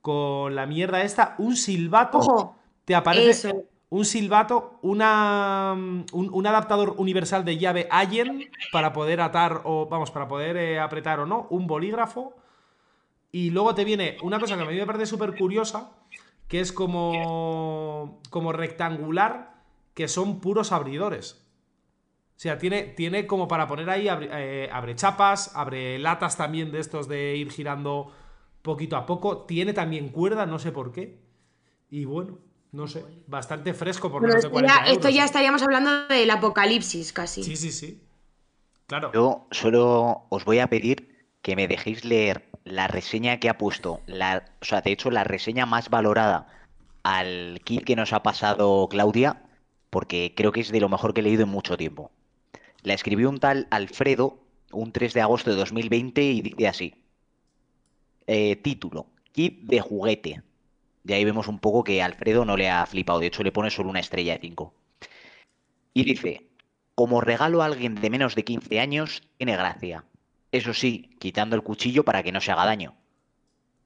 con la mierda esta. Un silbato. Ojo, te aparece eso. un silbato, una, un, un adaptador universal de llave Allen para poder atar o, vamos, para poder eh, apretar o no, un bolígrafo Y luego te viene una cosa que a mí me parece súper curiosa, que es como, como rectangular, que son puros abridores. O sea, tiene, tiene como para poner ahí, abre, eh, abre chapas, abre latas también de estos de ir girando poquito a poco. Tiene también cuerda, no sé por qué. Y bueno, no sé, bastante fresco por menos de esto, 40 ya, esto euros. ya estaríamos hablando del apocalipsis casi. Sí, sí, sí. Claro. Yo solo os voy a pedir que me dejéis leer la reseña que ha puesto, la, o sea, de hecho, la reseña más valorada al kit que nos ha pasado Claudia, porque creo que es de lo mejor que he leído en mucho tiempo. La escribió un tal Alfredo un 3 de agosto de 2020 y dice así. Eh, título, kit de juguete. De ahí vemos un poco que Alfredo no le ha flipado, de hecho le pone solo una estrella de 5. Y dice, como regalo a alguien de menos de 15 años, tiene gracia. Eso sí, quitando el cuchillo para que no se haga daño.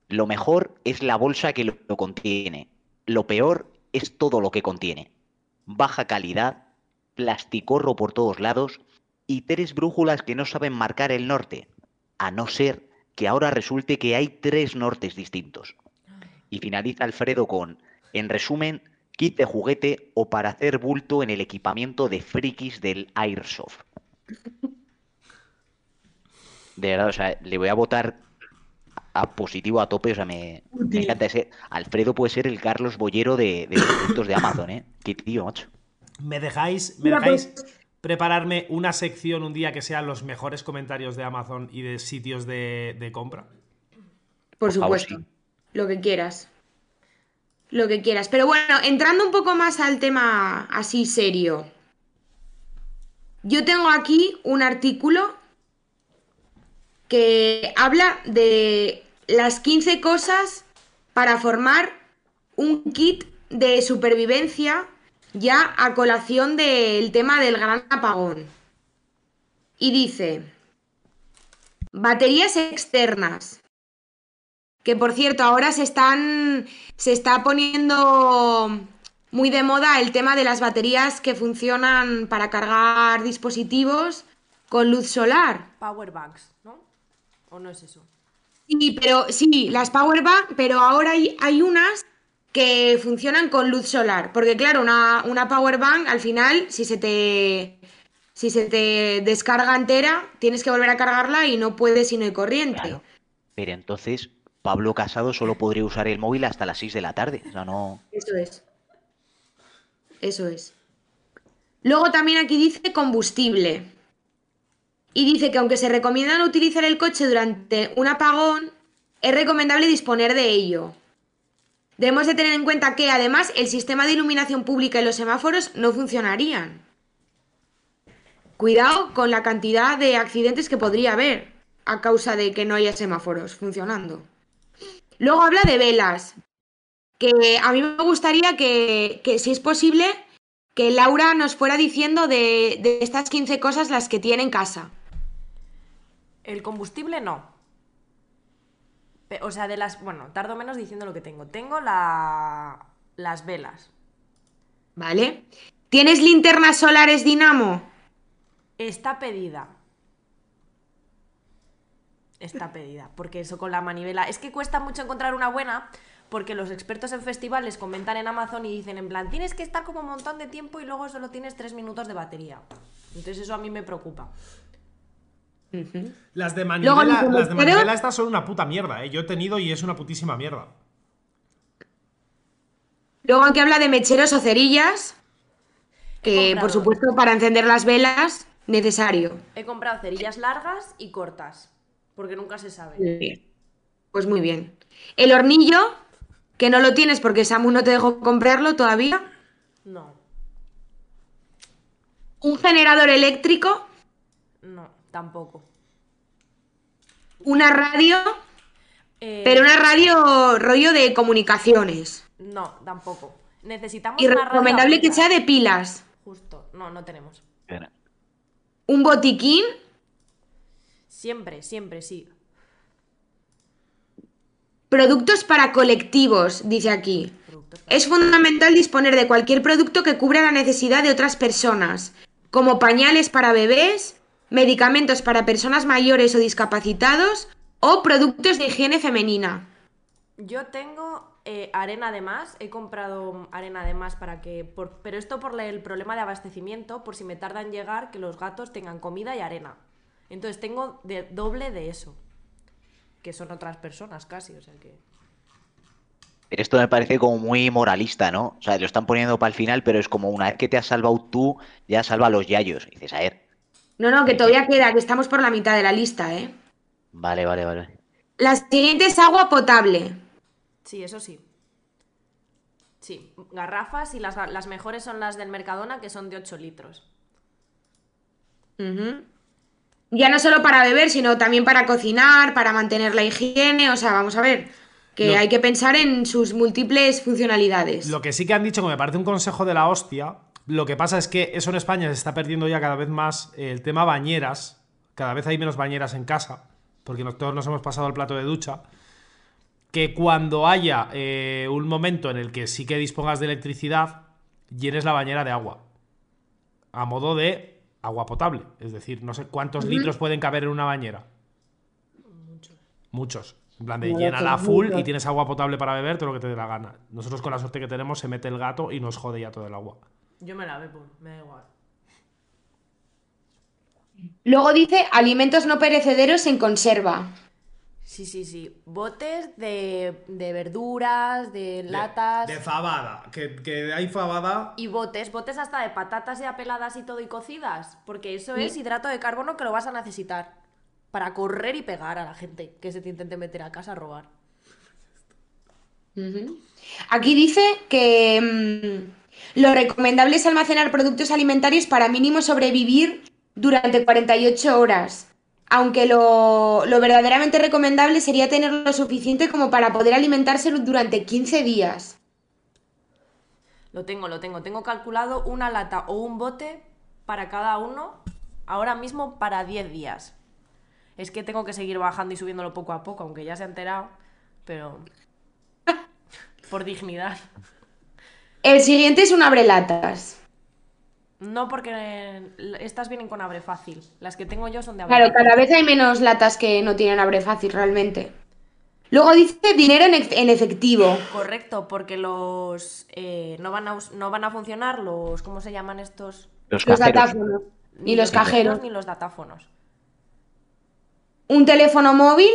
Lo mejor es la bolsa que lo contiene. Lo peor es todo lo que contiene. Baja calidad, plasticorro por todos lados y tres brújulas que no saben marcar el norte. A no ser que ahora resulte que hay tres nortes distintos. Y finaliza Alfredo con, en resumen, kit de juguete o para hacer bulto en el equipamiento de frikis del Airsoft. De verdad, o sea, le voy a votar a positivo a tope, o sea, me, me encanta ese. Alfredo puede ser el Carlos Bollero de, de los productos de Amazon, ¿eh? Qué tío, macho. ¿Me dejáis, me dejáis pues- prepararme una sección un día que sean los mejores comentarios de Amazon y de sitios de, de compra? Por Por favor, supuesto. sí. Lo que quieras. Lo que quieras. Pero bueno, entrando un poco más al tema así serio. Yo tengo aquí un artículo que habla de las 15 cosas para formar un kit de supervivencia ya a colación del tema del gran apagón. Y dice, baterías externas, que por cierto, ahora se están. se está poniendo muy de moda el tema de las baterías que funcionan para cargar dispositivos con luz solar. Powerbanks. ¿O no es eso? Sí, pero sí, las powerbank, pero ahora hay, hay unas que funcionan con luz solar. Porque claro, una, una powerbank al final, si se te. Si se te descarga entera, tienes que volver a cargarla y no puedes si no hay corriente. Claro. Pero entonces, Pablo Casado solo podría usar el móvil hasta las 6 de la tarde. O sea, no. Eso es. Eso es. Luego también aquí dice combustible. Y dice que aunque se recomienda no utilizar el coche durante un apagón, es recomendable disponer de ello. Debemos de tener en cuenta que además el sistema de iluminación pública y los semáforos no funcionarían. Cuidado con la cantidad de accidentes que podría haber a causa de que no haya semáforos funcionando. Luego habla de velas, que a mí me gustaría que, que, si es posible, que Laura nos fuera diciendo de, de, estas 15 cosas las que tiene en casa. El combustible no. O sea, de las... Bueno, tardo menos diciendo lo que tengo. Tengo la... las velas. ¿Vale? ¿Tienes linternas solares dinamo? Está pedida. Está pedida. Porque eso con la manivela... Es que cuesta mucho encontrar una buena porque los expertos en festivales comentan en Amazon y dicen en plan, tienes que estar como un montón de tiempo y luego solo tienes tres minutos de batería. Entonces eso a mí me preocupa. Uh -huh. Las de manivela, Luego, las de manivela estas son una puta mierda, ¿eh? Yo he tenido y es una putísima mierda. Luego aquí habla de mecheros o cerillas, que por supuesto para encender las velas, necesario. He comprado cerillas largas y cortas, porque nunca se sabe. Muy bien. Pues muy bien. El hornillo, que no lo tienes porque Samu no te dejó comprarlo todavía. No. Un generador eléctrico. No, tampoco. Una radio. Eh, pero una radio rollo de comunicaciones. No, tampoco. Necesitamos y una recomendable que sea de pilas. Justo, no, no tenemos. Un botiquín. Siempre, siempre, sí. Productos para colectivos, dice aquí. Es fundamental disponer de cualquier producto que cubra la necesidad de otras personas, como pañales para bebés, medicamentos para personas mayores o discapacitados, o productos de higiene femenina. Yo tengo eh, arena de más, he comprado arena de más para que, por- pero esto por el problema de abastecimiento, por si me tarda en llegar, que los gatos tengan comida y arena. Entonces tengo de doble de eso, que son otras personas casi, o sea que... Pero esto me parece como muy moralista, ¿no? O sea, lo están poniendo para el final, pero es como una vez que te has salvado tú, ya salva a los yayos. Y dices, a ver, No, no, que todavía queda, que estamos por la mitad de la lista, ¿eh? vale, vale, vale. La siguiente es agua potable. Sí, eso sí. Sí, garrafas y las, las mejores son las del Mercadona, que son de 8 litros. Ujú. Ya no solo para beber, sino también para cocinar, para mantener la higiene. O sea, vamos a ver, que hay que pensar en sus múltiples funcionalidades. Lo que sí que han dicho, que me parece un consejo de la hostia, lo que pasa es que eso en España se está perdiendo ya cada vez más el tema bañeras. Cada vez hay menos bañeras en casa, porque todos nos hemos pasado al plato de ducha. Que cuando haya eh, un momento en el que sí que dispongas de electricidad, llenes la bañera de agua. A modo de agua potable. Es decir, no sé cuántos litros pueden caber en una bañera. Muchos. En plan de Muchos, llénala full y muchos. tienes agua potable para beber todo lo que te dé la gana. Nosotros con la suerte que tenemos se mete el gato y nos jode ya todo el agua. Yo me la bebo, me da igual. Luego dice alimentos no perecederos en conserva. Sí, sí, sí. Botes de, de verduras, de latas. De, fabada. Que, que hay fabada. Y botes, botes hasta de patatas ya peladas y todo y cocidas. Porque eso es hidrato de carbono que lo vas a necesitar. Para correr y pegar a la gente que se te intente meter a casa a robar. Aquí dice que mm, lo recomendable es almacenar productos alimentarios para mínimo sobrevivir durante 48 horas. Aunque lo, lo verdaderamente recomendable sería tener lo suficiente como para poder alimentarse durante 15 días. Lo tengo, lo tengo. Tengo calculado una lata o un bote para cada uno ahora mismo para 10 días. Es que tengo que seguir bajando y subiéndolo poco a poco, aunque ya se ha enterado, pero por dignidad. El siguiente es un abrelatas. No porque estas vienen con abre fácil. Las que tengo yo son de abre Claro, cada vez hay menos latas que no tienen abre fácil realmente. Luego dice dinero en, ef- en efectivo. Correcto, porque los eh, no, van a, no van a funcionar los ¿cómo se llaman estos? Los Los cajeros. datáfonos. Ni los cajeros. ni los datáfonos. un teléfono móvil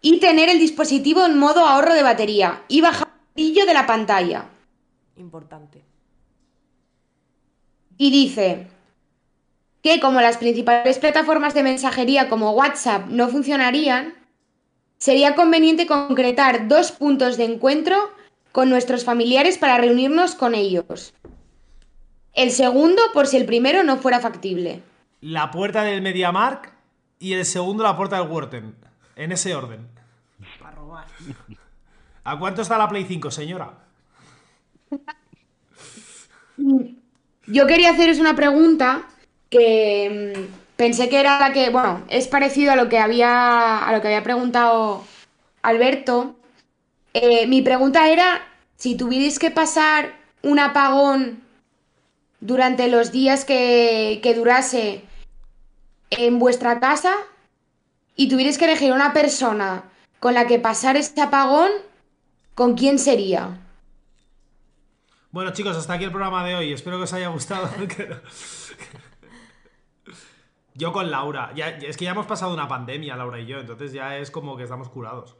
y tener el dispositivo en modo ahorro de batería y bajar el brillo de la pantalla. Importante. Y dice que como las principales plataformas de mensajería como WhatsApp no funcionarían, sería conveniente concretar dos puntos de encuentro con nuestros familiares para reunirnos con ellos. El segundo por si el primero no fuera factible. La puerta del MediaMark y el segundo la puerta del Wharton. En ese orden. Para robar. ¿A cuánto está la Play 5, señora? Yo quería haceros una pregunta que mm, pensé que era la que, bueno, es parecido a lo que había, a lo que había preguntado Alberto. Eh, mi pregunta era si tuvierais que pasar un apagón durante los días que, durase en vuestra casa y tuvierais que elegir una persona con la que pasar ese apagón, ¿con quién sería? Bueno, chicos, hasta aquí el programa de hoy. Espero que os haya gustado. yo con Laura. Ya, es que ya hemos pasado una pandemia, Laura y yo. Entonces ya es como que estamos curados.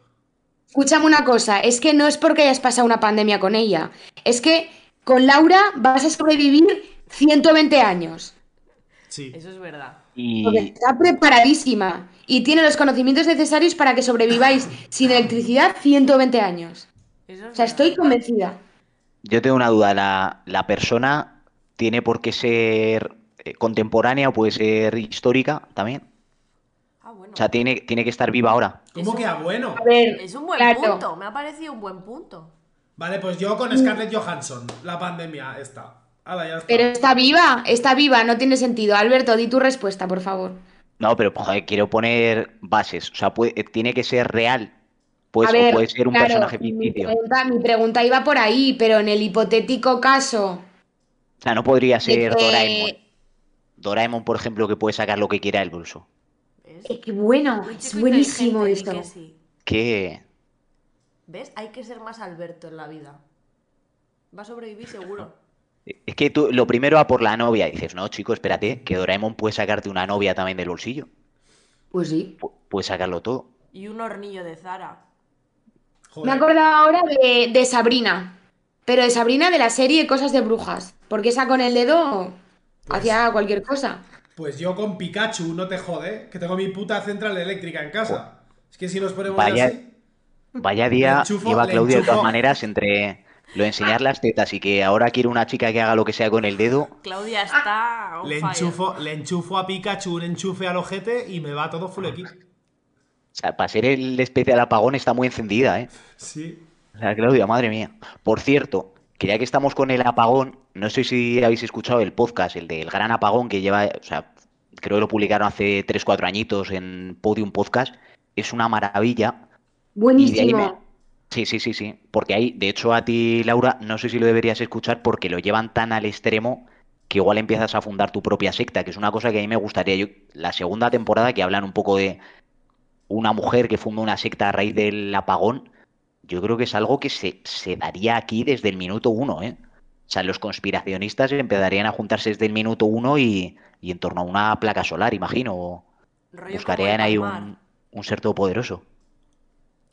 Escúchame una cosa, es que no es porque hayas pasado una pandemia con ella, es que con Laura vas a sobrevivir 120 años, Sí. Eso es verdad. porque está preparadísima y tiene los conocimientos necesarios para que sobreviváis sin electricidad 120 años. Eso es O sea, verdad. estoy convencida. Yo tengo una duda. ¿La, la persona tiene por qué ser eh, contemporánea o puede ser histórica también? Ah, bueno. O sea, tiene, tiene que estar viva ahora. ¿Cómo que a bueno? A ver, Es un buen claro, punto. Me ha parecido un buen punto. Vale, pues yo con Scarlett Johansson. La pandemia ya está. pero está viva, está viva, no tiene sentido. Alberto, di tu respuesta, por favor. No, pero joder, quiero poner bases. O sea, puede- eh, tiene que ser real. Pues, o puede ser un claro, personaje mi ficticio. pregunta, mi pregunta iba por ahí, pero en el hipotético caso O sea, no podría ser que- Doraemon. Doraemon, por ejemplo, que puede sacar lo que quiera del bolso. Es qué bueno, es buenísimo esto. que sí. Que ¿Ves? Hay que ser más Alberto en la vida. Va a sobrevivir seguro. es que tú lo primero a por la novia. Dices, no, chico, espérate, que Doraemon puede sacarte una novia también del bolsillo. Pues sí. Pu- Puede sacarlo todo. Y un hornillo de Zara. Me he Joder. acordado ahora de, de Sabrina. Pero de Sabrina de la serie Cosas de Brujas. Porque esa con el dedo hacía cualquier cosa. Pues yo con Pikachu, no te jode, que tengo mi puta central eléctrica en casa. Es que si nos ponemos Vaya- así. Vaya día enchufo- lleva le Claudia de todas maneras entre lo de enseñar las tetas y que ahora quiere una chica que haga lo que sea con el dedo. Claudia está. on Le enchufo, le enchufo a Pikachu un enchufe al ojete y me va todo full equip. O sea, para ser el especial apagón está muy encendida, ¿eh? Sí. O sea, Claudia, madre mía. Por cierto, que ya que estamos con el apagón, no sé si habéis escuchado el podcast, el del gran apagón que lleva, o sea, creo que lo publicaron hace 3-4 añitos en Podium Podcast. Es una maravilla. Me- Buenísimo. Sí, sí, sí, sí. Porque ahí, de hecho, a ti, Laura, no sé si lo deberías escuchar porque lo llevan tan al extremo que igual empiezas a fundar tu propia secta, que es una cosa que a mí me gustaría. Yo, la segunda temporada que hablan un poco de una mujer que funda una secta a raíz del apagón, yo creo que es algo que se, se daría aquí desde el minuto uno, ¿eh? O sea, los conspiracionistas empezarían a juntarse desde el minuto uno y, y en torno a una placa solar, imagino. o Rollo buscarían ahí un, un ser todopoderoso.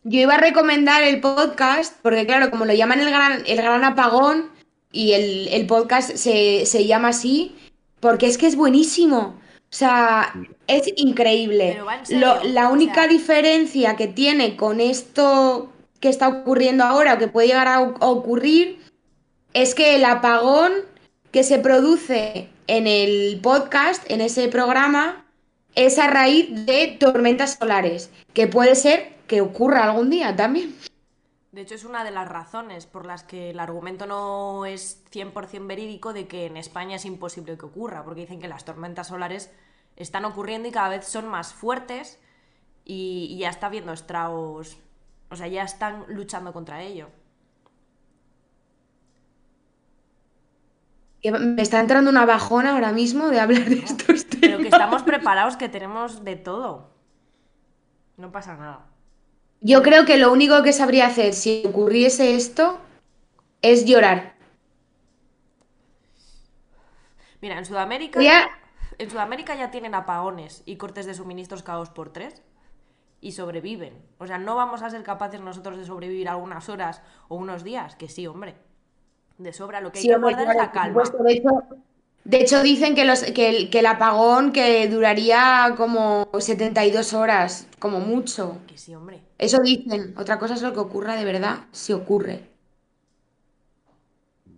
Yo iba a recomendar el podcast, porque claro, como lo llaman el gran, el gran apagón, y el, el podcast se, se llama así, porque es que es buenísimo. O sea, es increíble. Serio, Lo- la única sea- diferencia que tiene con esto que está ocurriendo ahora, o que puede llegar a ocurrir, es que el apagón que se produce en el podcast, en ese programa, es a raíz de tormentas solares, que puede ser que ocurra algún día también. De hecho, es una de las razones por las que el argumento no es 100% verídico de que en España es imposible que ocurra, porque dicen que las tormentas solares están ocurriendo y cada vez son más fuertes y, y ya está habiendo estragos, o sea, ya están luchando contra ello. Me está entrando una bajona ahora mismo de hablar de estos Pero que temas. estamos preparados, que tenemos de todo. No pasa nada. Yo creo que lo único que sabría hacer si ocurriese esto es llorar. Mira, en Sudamérica, Voy a- en Sudamérica ya tienen apagones y cortes de suministros cada dos por tres y sobreviven. O sea, no vamos a ser capaces nosotros de sobrevivir algunas horas o unos días, que sí, hombre. De sobra, lo que hay Sí, que hombre, guardar es la calma. supuesto. De hecho, de hecho, dicen que, los, que, el, que el apagón que duraría como 72 horas, como mucho. Que sí, hombre. Eso dicen. Otra cosa es lo que ocurra de verdad, si ocurre.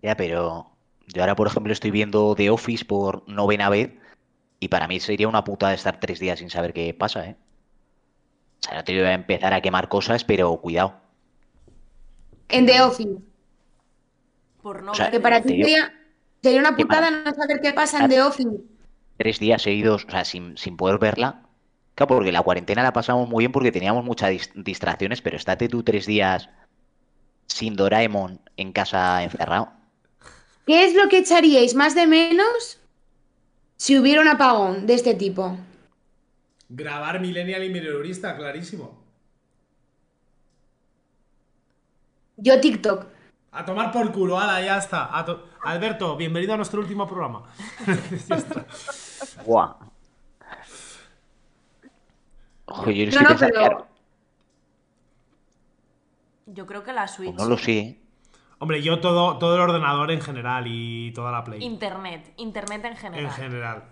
Ya, pero yo ahora, por ejemplo, estoy viendo The Office por novena vez y para mí sería una putada estar tres días sin saber qué pasa, ¿eh? O sea, no te voy a empezar a quemar cosas, pero cuidado. En The Office. Por no O sea, Que para ti sería, sería una putada no saber qué pasa en The Office. Tres días seguidos, o sea, sin, sin poder verla. Claro, porque la cuarentena la pasamos muy bien porque teníamos muchas dis- distracciones, pero estate tú tres días sin Doraemon en casa encerrado. ¿Qué es lo que echaríais más de menos si hubiera un apagón de este tipo? Grabar Millennial y Minorista, clarísimo. Yo TikTok. A tomar por culo, ala, ya está. A to- Alberto, bienvenido a nuestro último programa. Ya está. Buah. Ojo, yo No, no, pero Yo creo que la Switch. pues no lo sé. Hombre, yo todo, todo el ordenador en general y toda la Play. Internet. Internet en general. En general.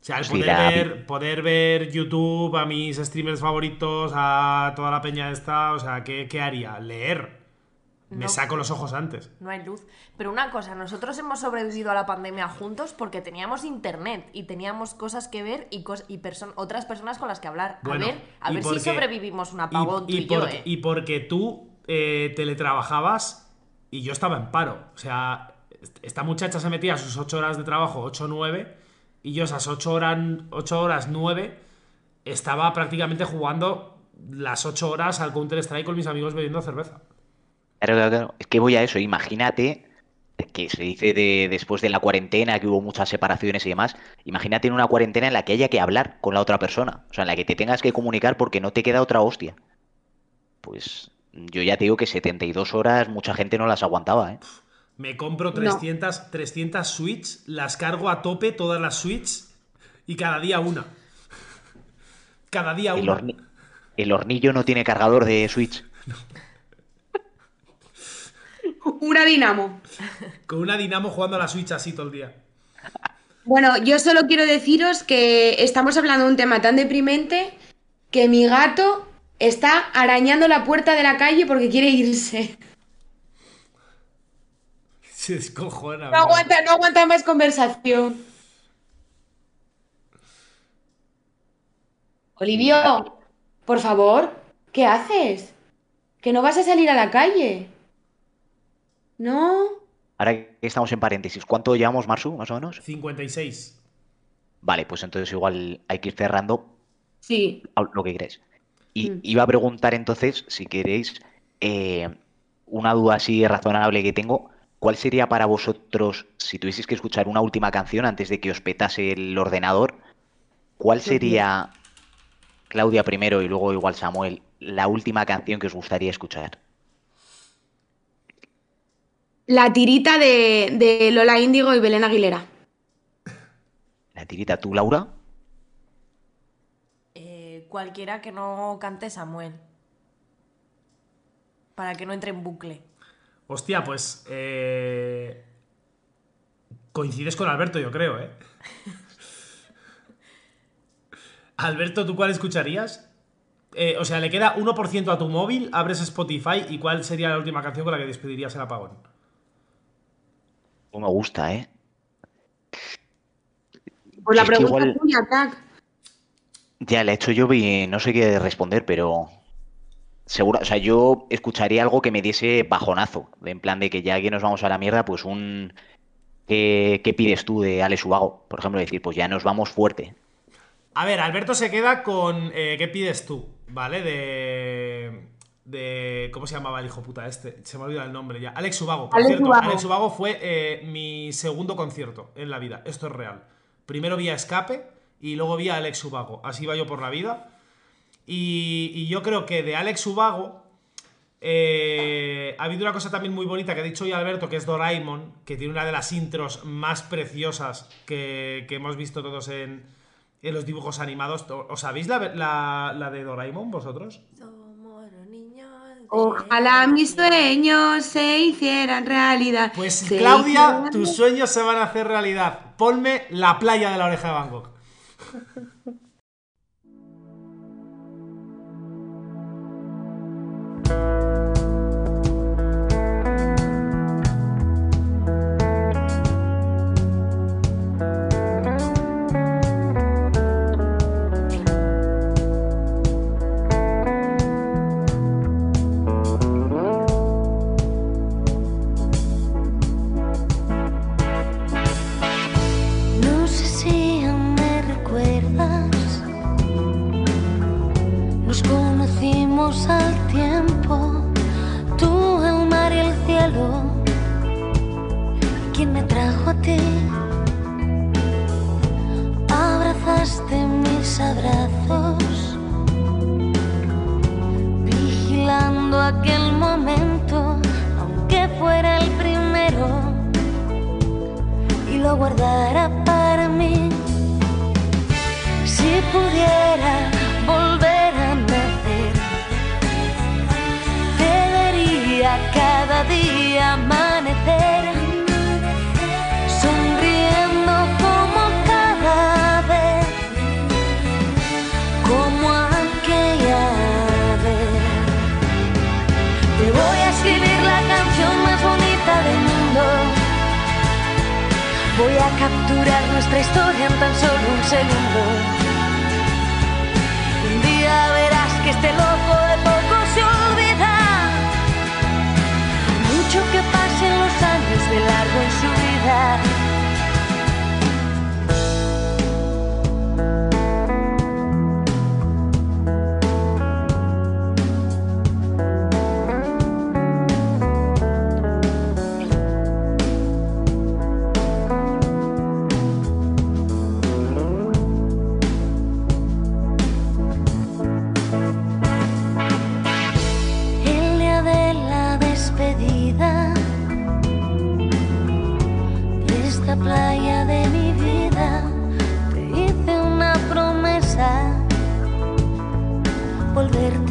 O sea, el Sí, poder, ver, poder ver YouTube a mis streamers favoritos, a toda la peña esta, o sea, ¿qué, qué haría? Leer. Me No. saco los ojos antes. No hay luz. Pero una cosa, nosotros hemos sobrevivido a la pandemia juntos porque teníamos internet y teníamos cosas que ver y, cos- y perso- otras personas con las que hablar. Bueno, a ver, a y ver si sobrevivimos un apagón tú y, yo, porque, ¿eh? y porque tú eh, teletrabajabas y yo estaba en paro. O sea, est- esta muchacha se metía sus 8 horas de trabajo, 8 o 9, y yo esas 8 horas, 8 horas 9 estaba prácticamente jugando las 8 horas al Counter-Strike con mis amigos bebiendo cerveza. Claro, claro, claro. Es que voy a eso. Imagínate que se dice de después de la cuarentena, que hubo muchas separaciones y demás, imagínate en una cuarentena en la que haya que hablar con la otra persona, o sea, en la que te tengas que comunicar porque no te queda otra hostia. Pues yo ya te digo que 72 horas mucha gente no las aguantaba, ¿eh? Me compro 300, 300 Switch, las cargo a tope, todas las Switch, y cada día una. Cada día El, una. horni- el hornillo no tiene cargador de Switch. Una dinamo. Con una Dinamo jugando a la Switch así todo el día. Bueno, yo solo quiero deciros que estamos hablando de un tema tan deprimente que mi gato está arañando la puerta de la calle porque quiere irse. Se descojona. No aguanta, no aguanta más conversación. Olivio, por favor, ¿qué haces? Que no vas a salir a la calle. ¿No? Ahora que estamos en paréntesis, ¿cuánto llevamos, Marsu, más o menos? 56. Vale, pues entonces igual hay que ir cerrando Sí. lo que queréis. Y Mm. iba a preguntar entonces, si queréis, eh, una duda así razonable que tengo, ¿cuál sería para vosotros, si tuvieseis que escuchar una última canción antes de que os petase el ordenador, cuál sería, Claudia primero y luego igual Samuel, la última canción que os gustaría escuchar? La tirita de, de Lola Índigo y Belén Aguilera. La tirita, ¿tú, Laura? Cualquiera que no cante Samuel. Para que no entre en bucle. Hostia, pues. eh, Coincides con Alberto, yo creo, ¿eh? Alberto, ¿tú cuál escucharías? Eh, o sea, le queda 1% a tu móvil, abres Spotify y ¿cuál sería la última canción con la que despedirías el apagón? No me gusta, ¿eh? Pues la Es pregunta igual- tuya, Tac. Ya, le he hecho yo y no sé qué responder, pero seguro, o sea, yo escucharía algo que me diese bajonazo, en plan de que ya que nos vamos a la mierda, pues un ¿qué, qué pides tú de Alex Ubago? Por ejemplo, decir, pues ya nos vamos fuerte. A ver, Alberto se queda con. eh, ¿Qué pides tú? ¿Vale? De. de ¿Cómo se llamaba el hijo puta este? Se me ha olvidado el nombre ya. Alex Ubago, por Alex cierto. Ubago. Alex Ubago fue eh, mi segundo concierto en la vida. Esto es real. Primero vi a Escape y luego vi a Alex Ubago. Así iba yo por la vida. Y, y yo creo que de Alex Ubago. eh, ha habido una cosa también muy bonita que ha dicho hoy Alberto, que es Doraemon, que tiene una de las intros más preciosas que, que hemos visto todos en, en los dibujos animados. ¿Os sabéis la, la- la de Doraemon vosotros? Somos los niños de Ojalá mis sueños se hicieran realidad. Pues Se Claudia, hicieran- tus sueños se van a hacer realidad. Ponme la playa de la oreja de Bangkok. No tiempo, tú, el mar y el cielo. ¿Quién me trajo a ti? Abrazaste mis abrazos, vigilando aquel momento, aunque fuera el primero y lo guardara para mí. Si pudiera amanecer, sonriendo como cada vez, como aquella vez. Te voy a escribir la canción más bonita del mundo. Voy a capturar nuestra historia en tan solo un segundo. De largo en su vida.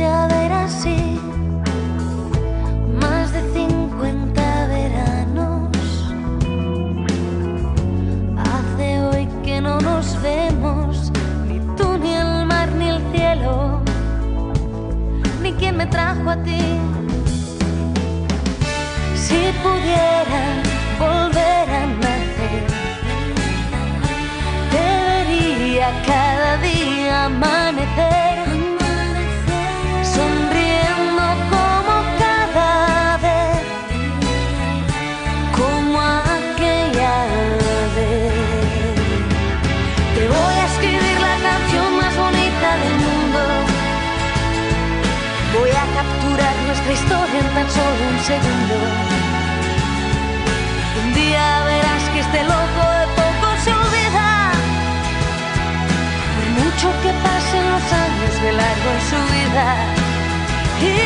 mirada tan solo un segundo. Un día verás que este loco de poco se olvida. Por mucho que pasen los años de largo en su vida. Y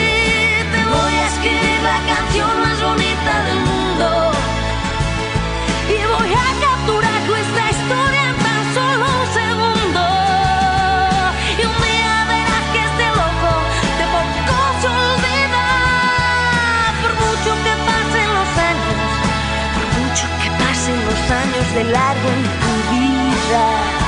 te voy a escribir la canción más bonita. de largo en tu vida.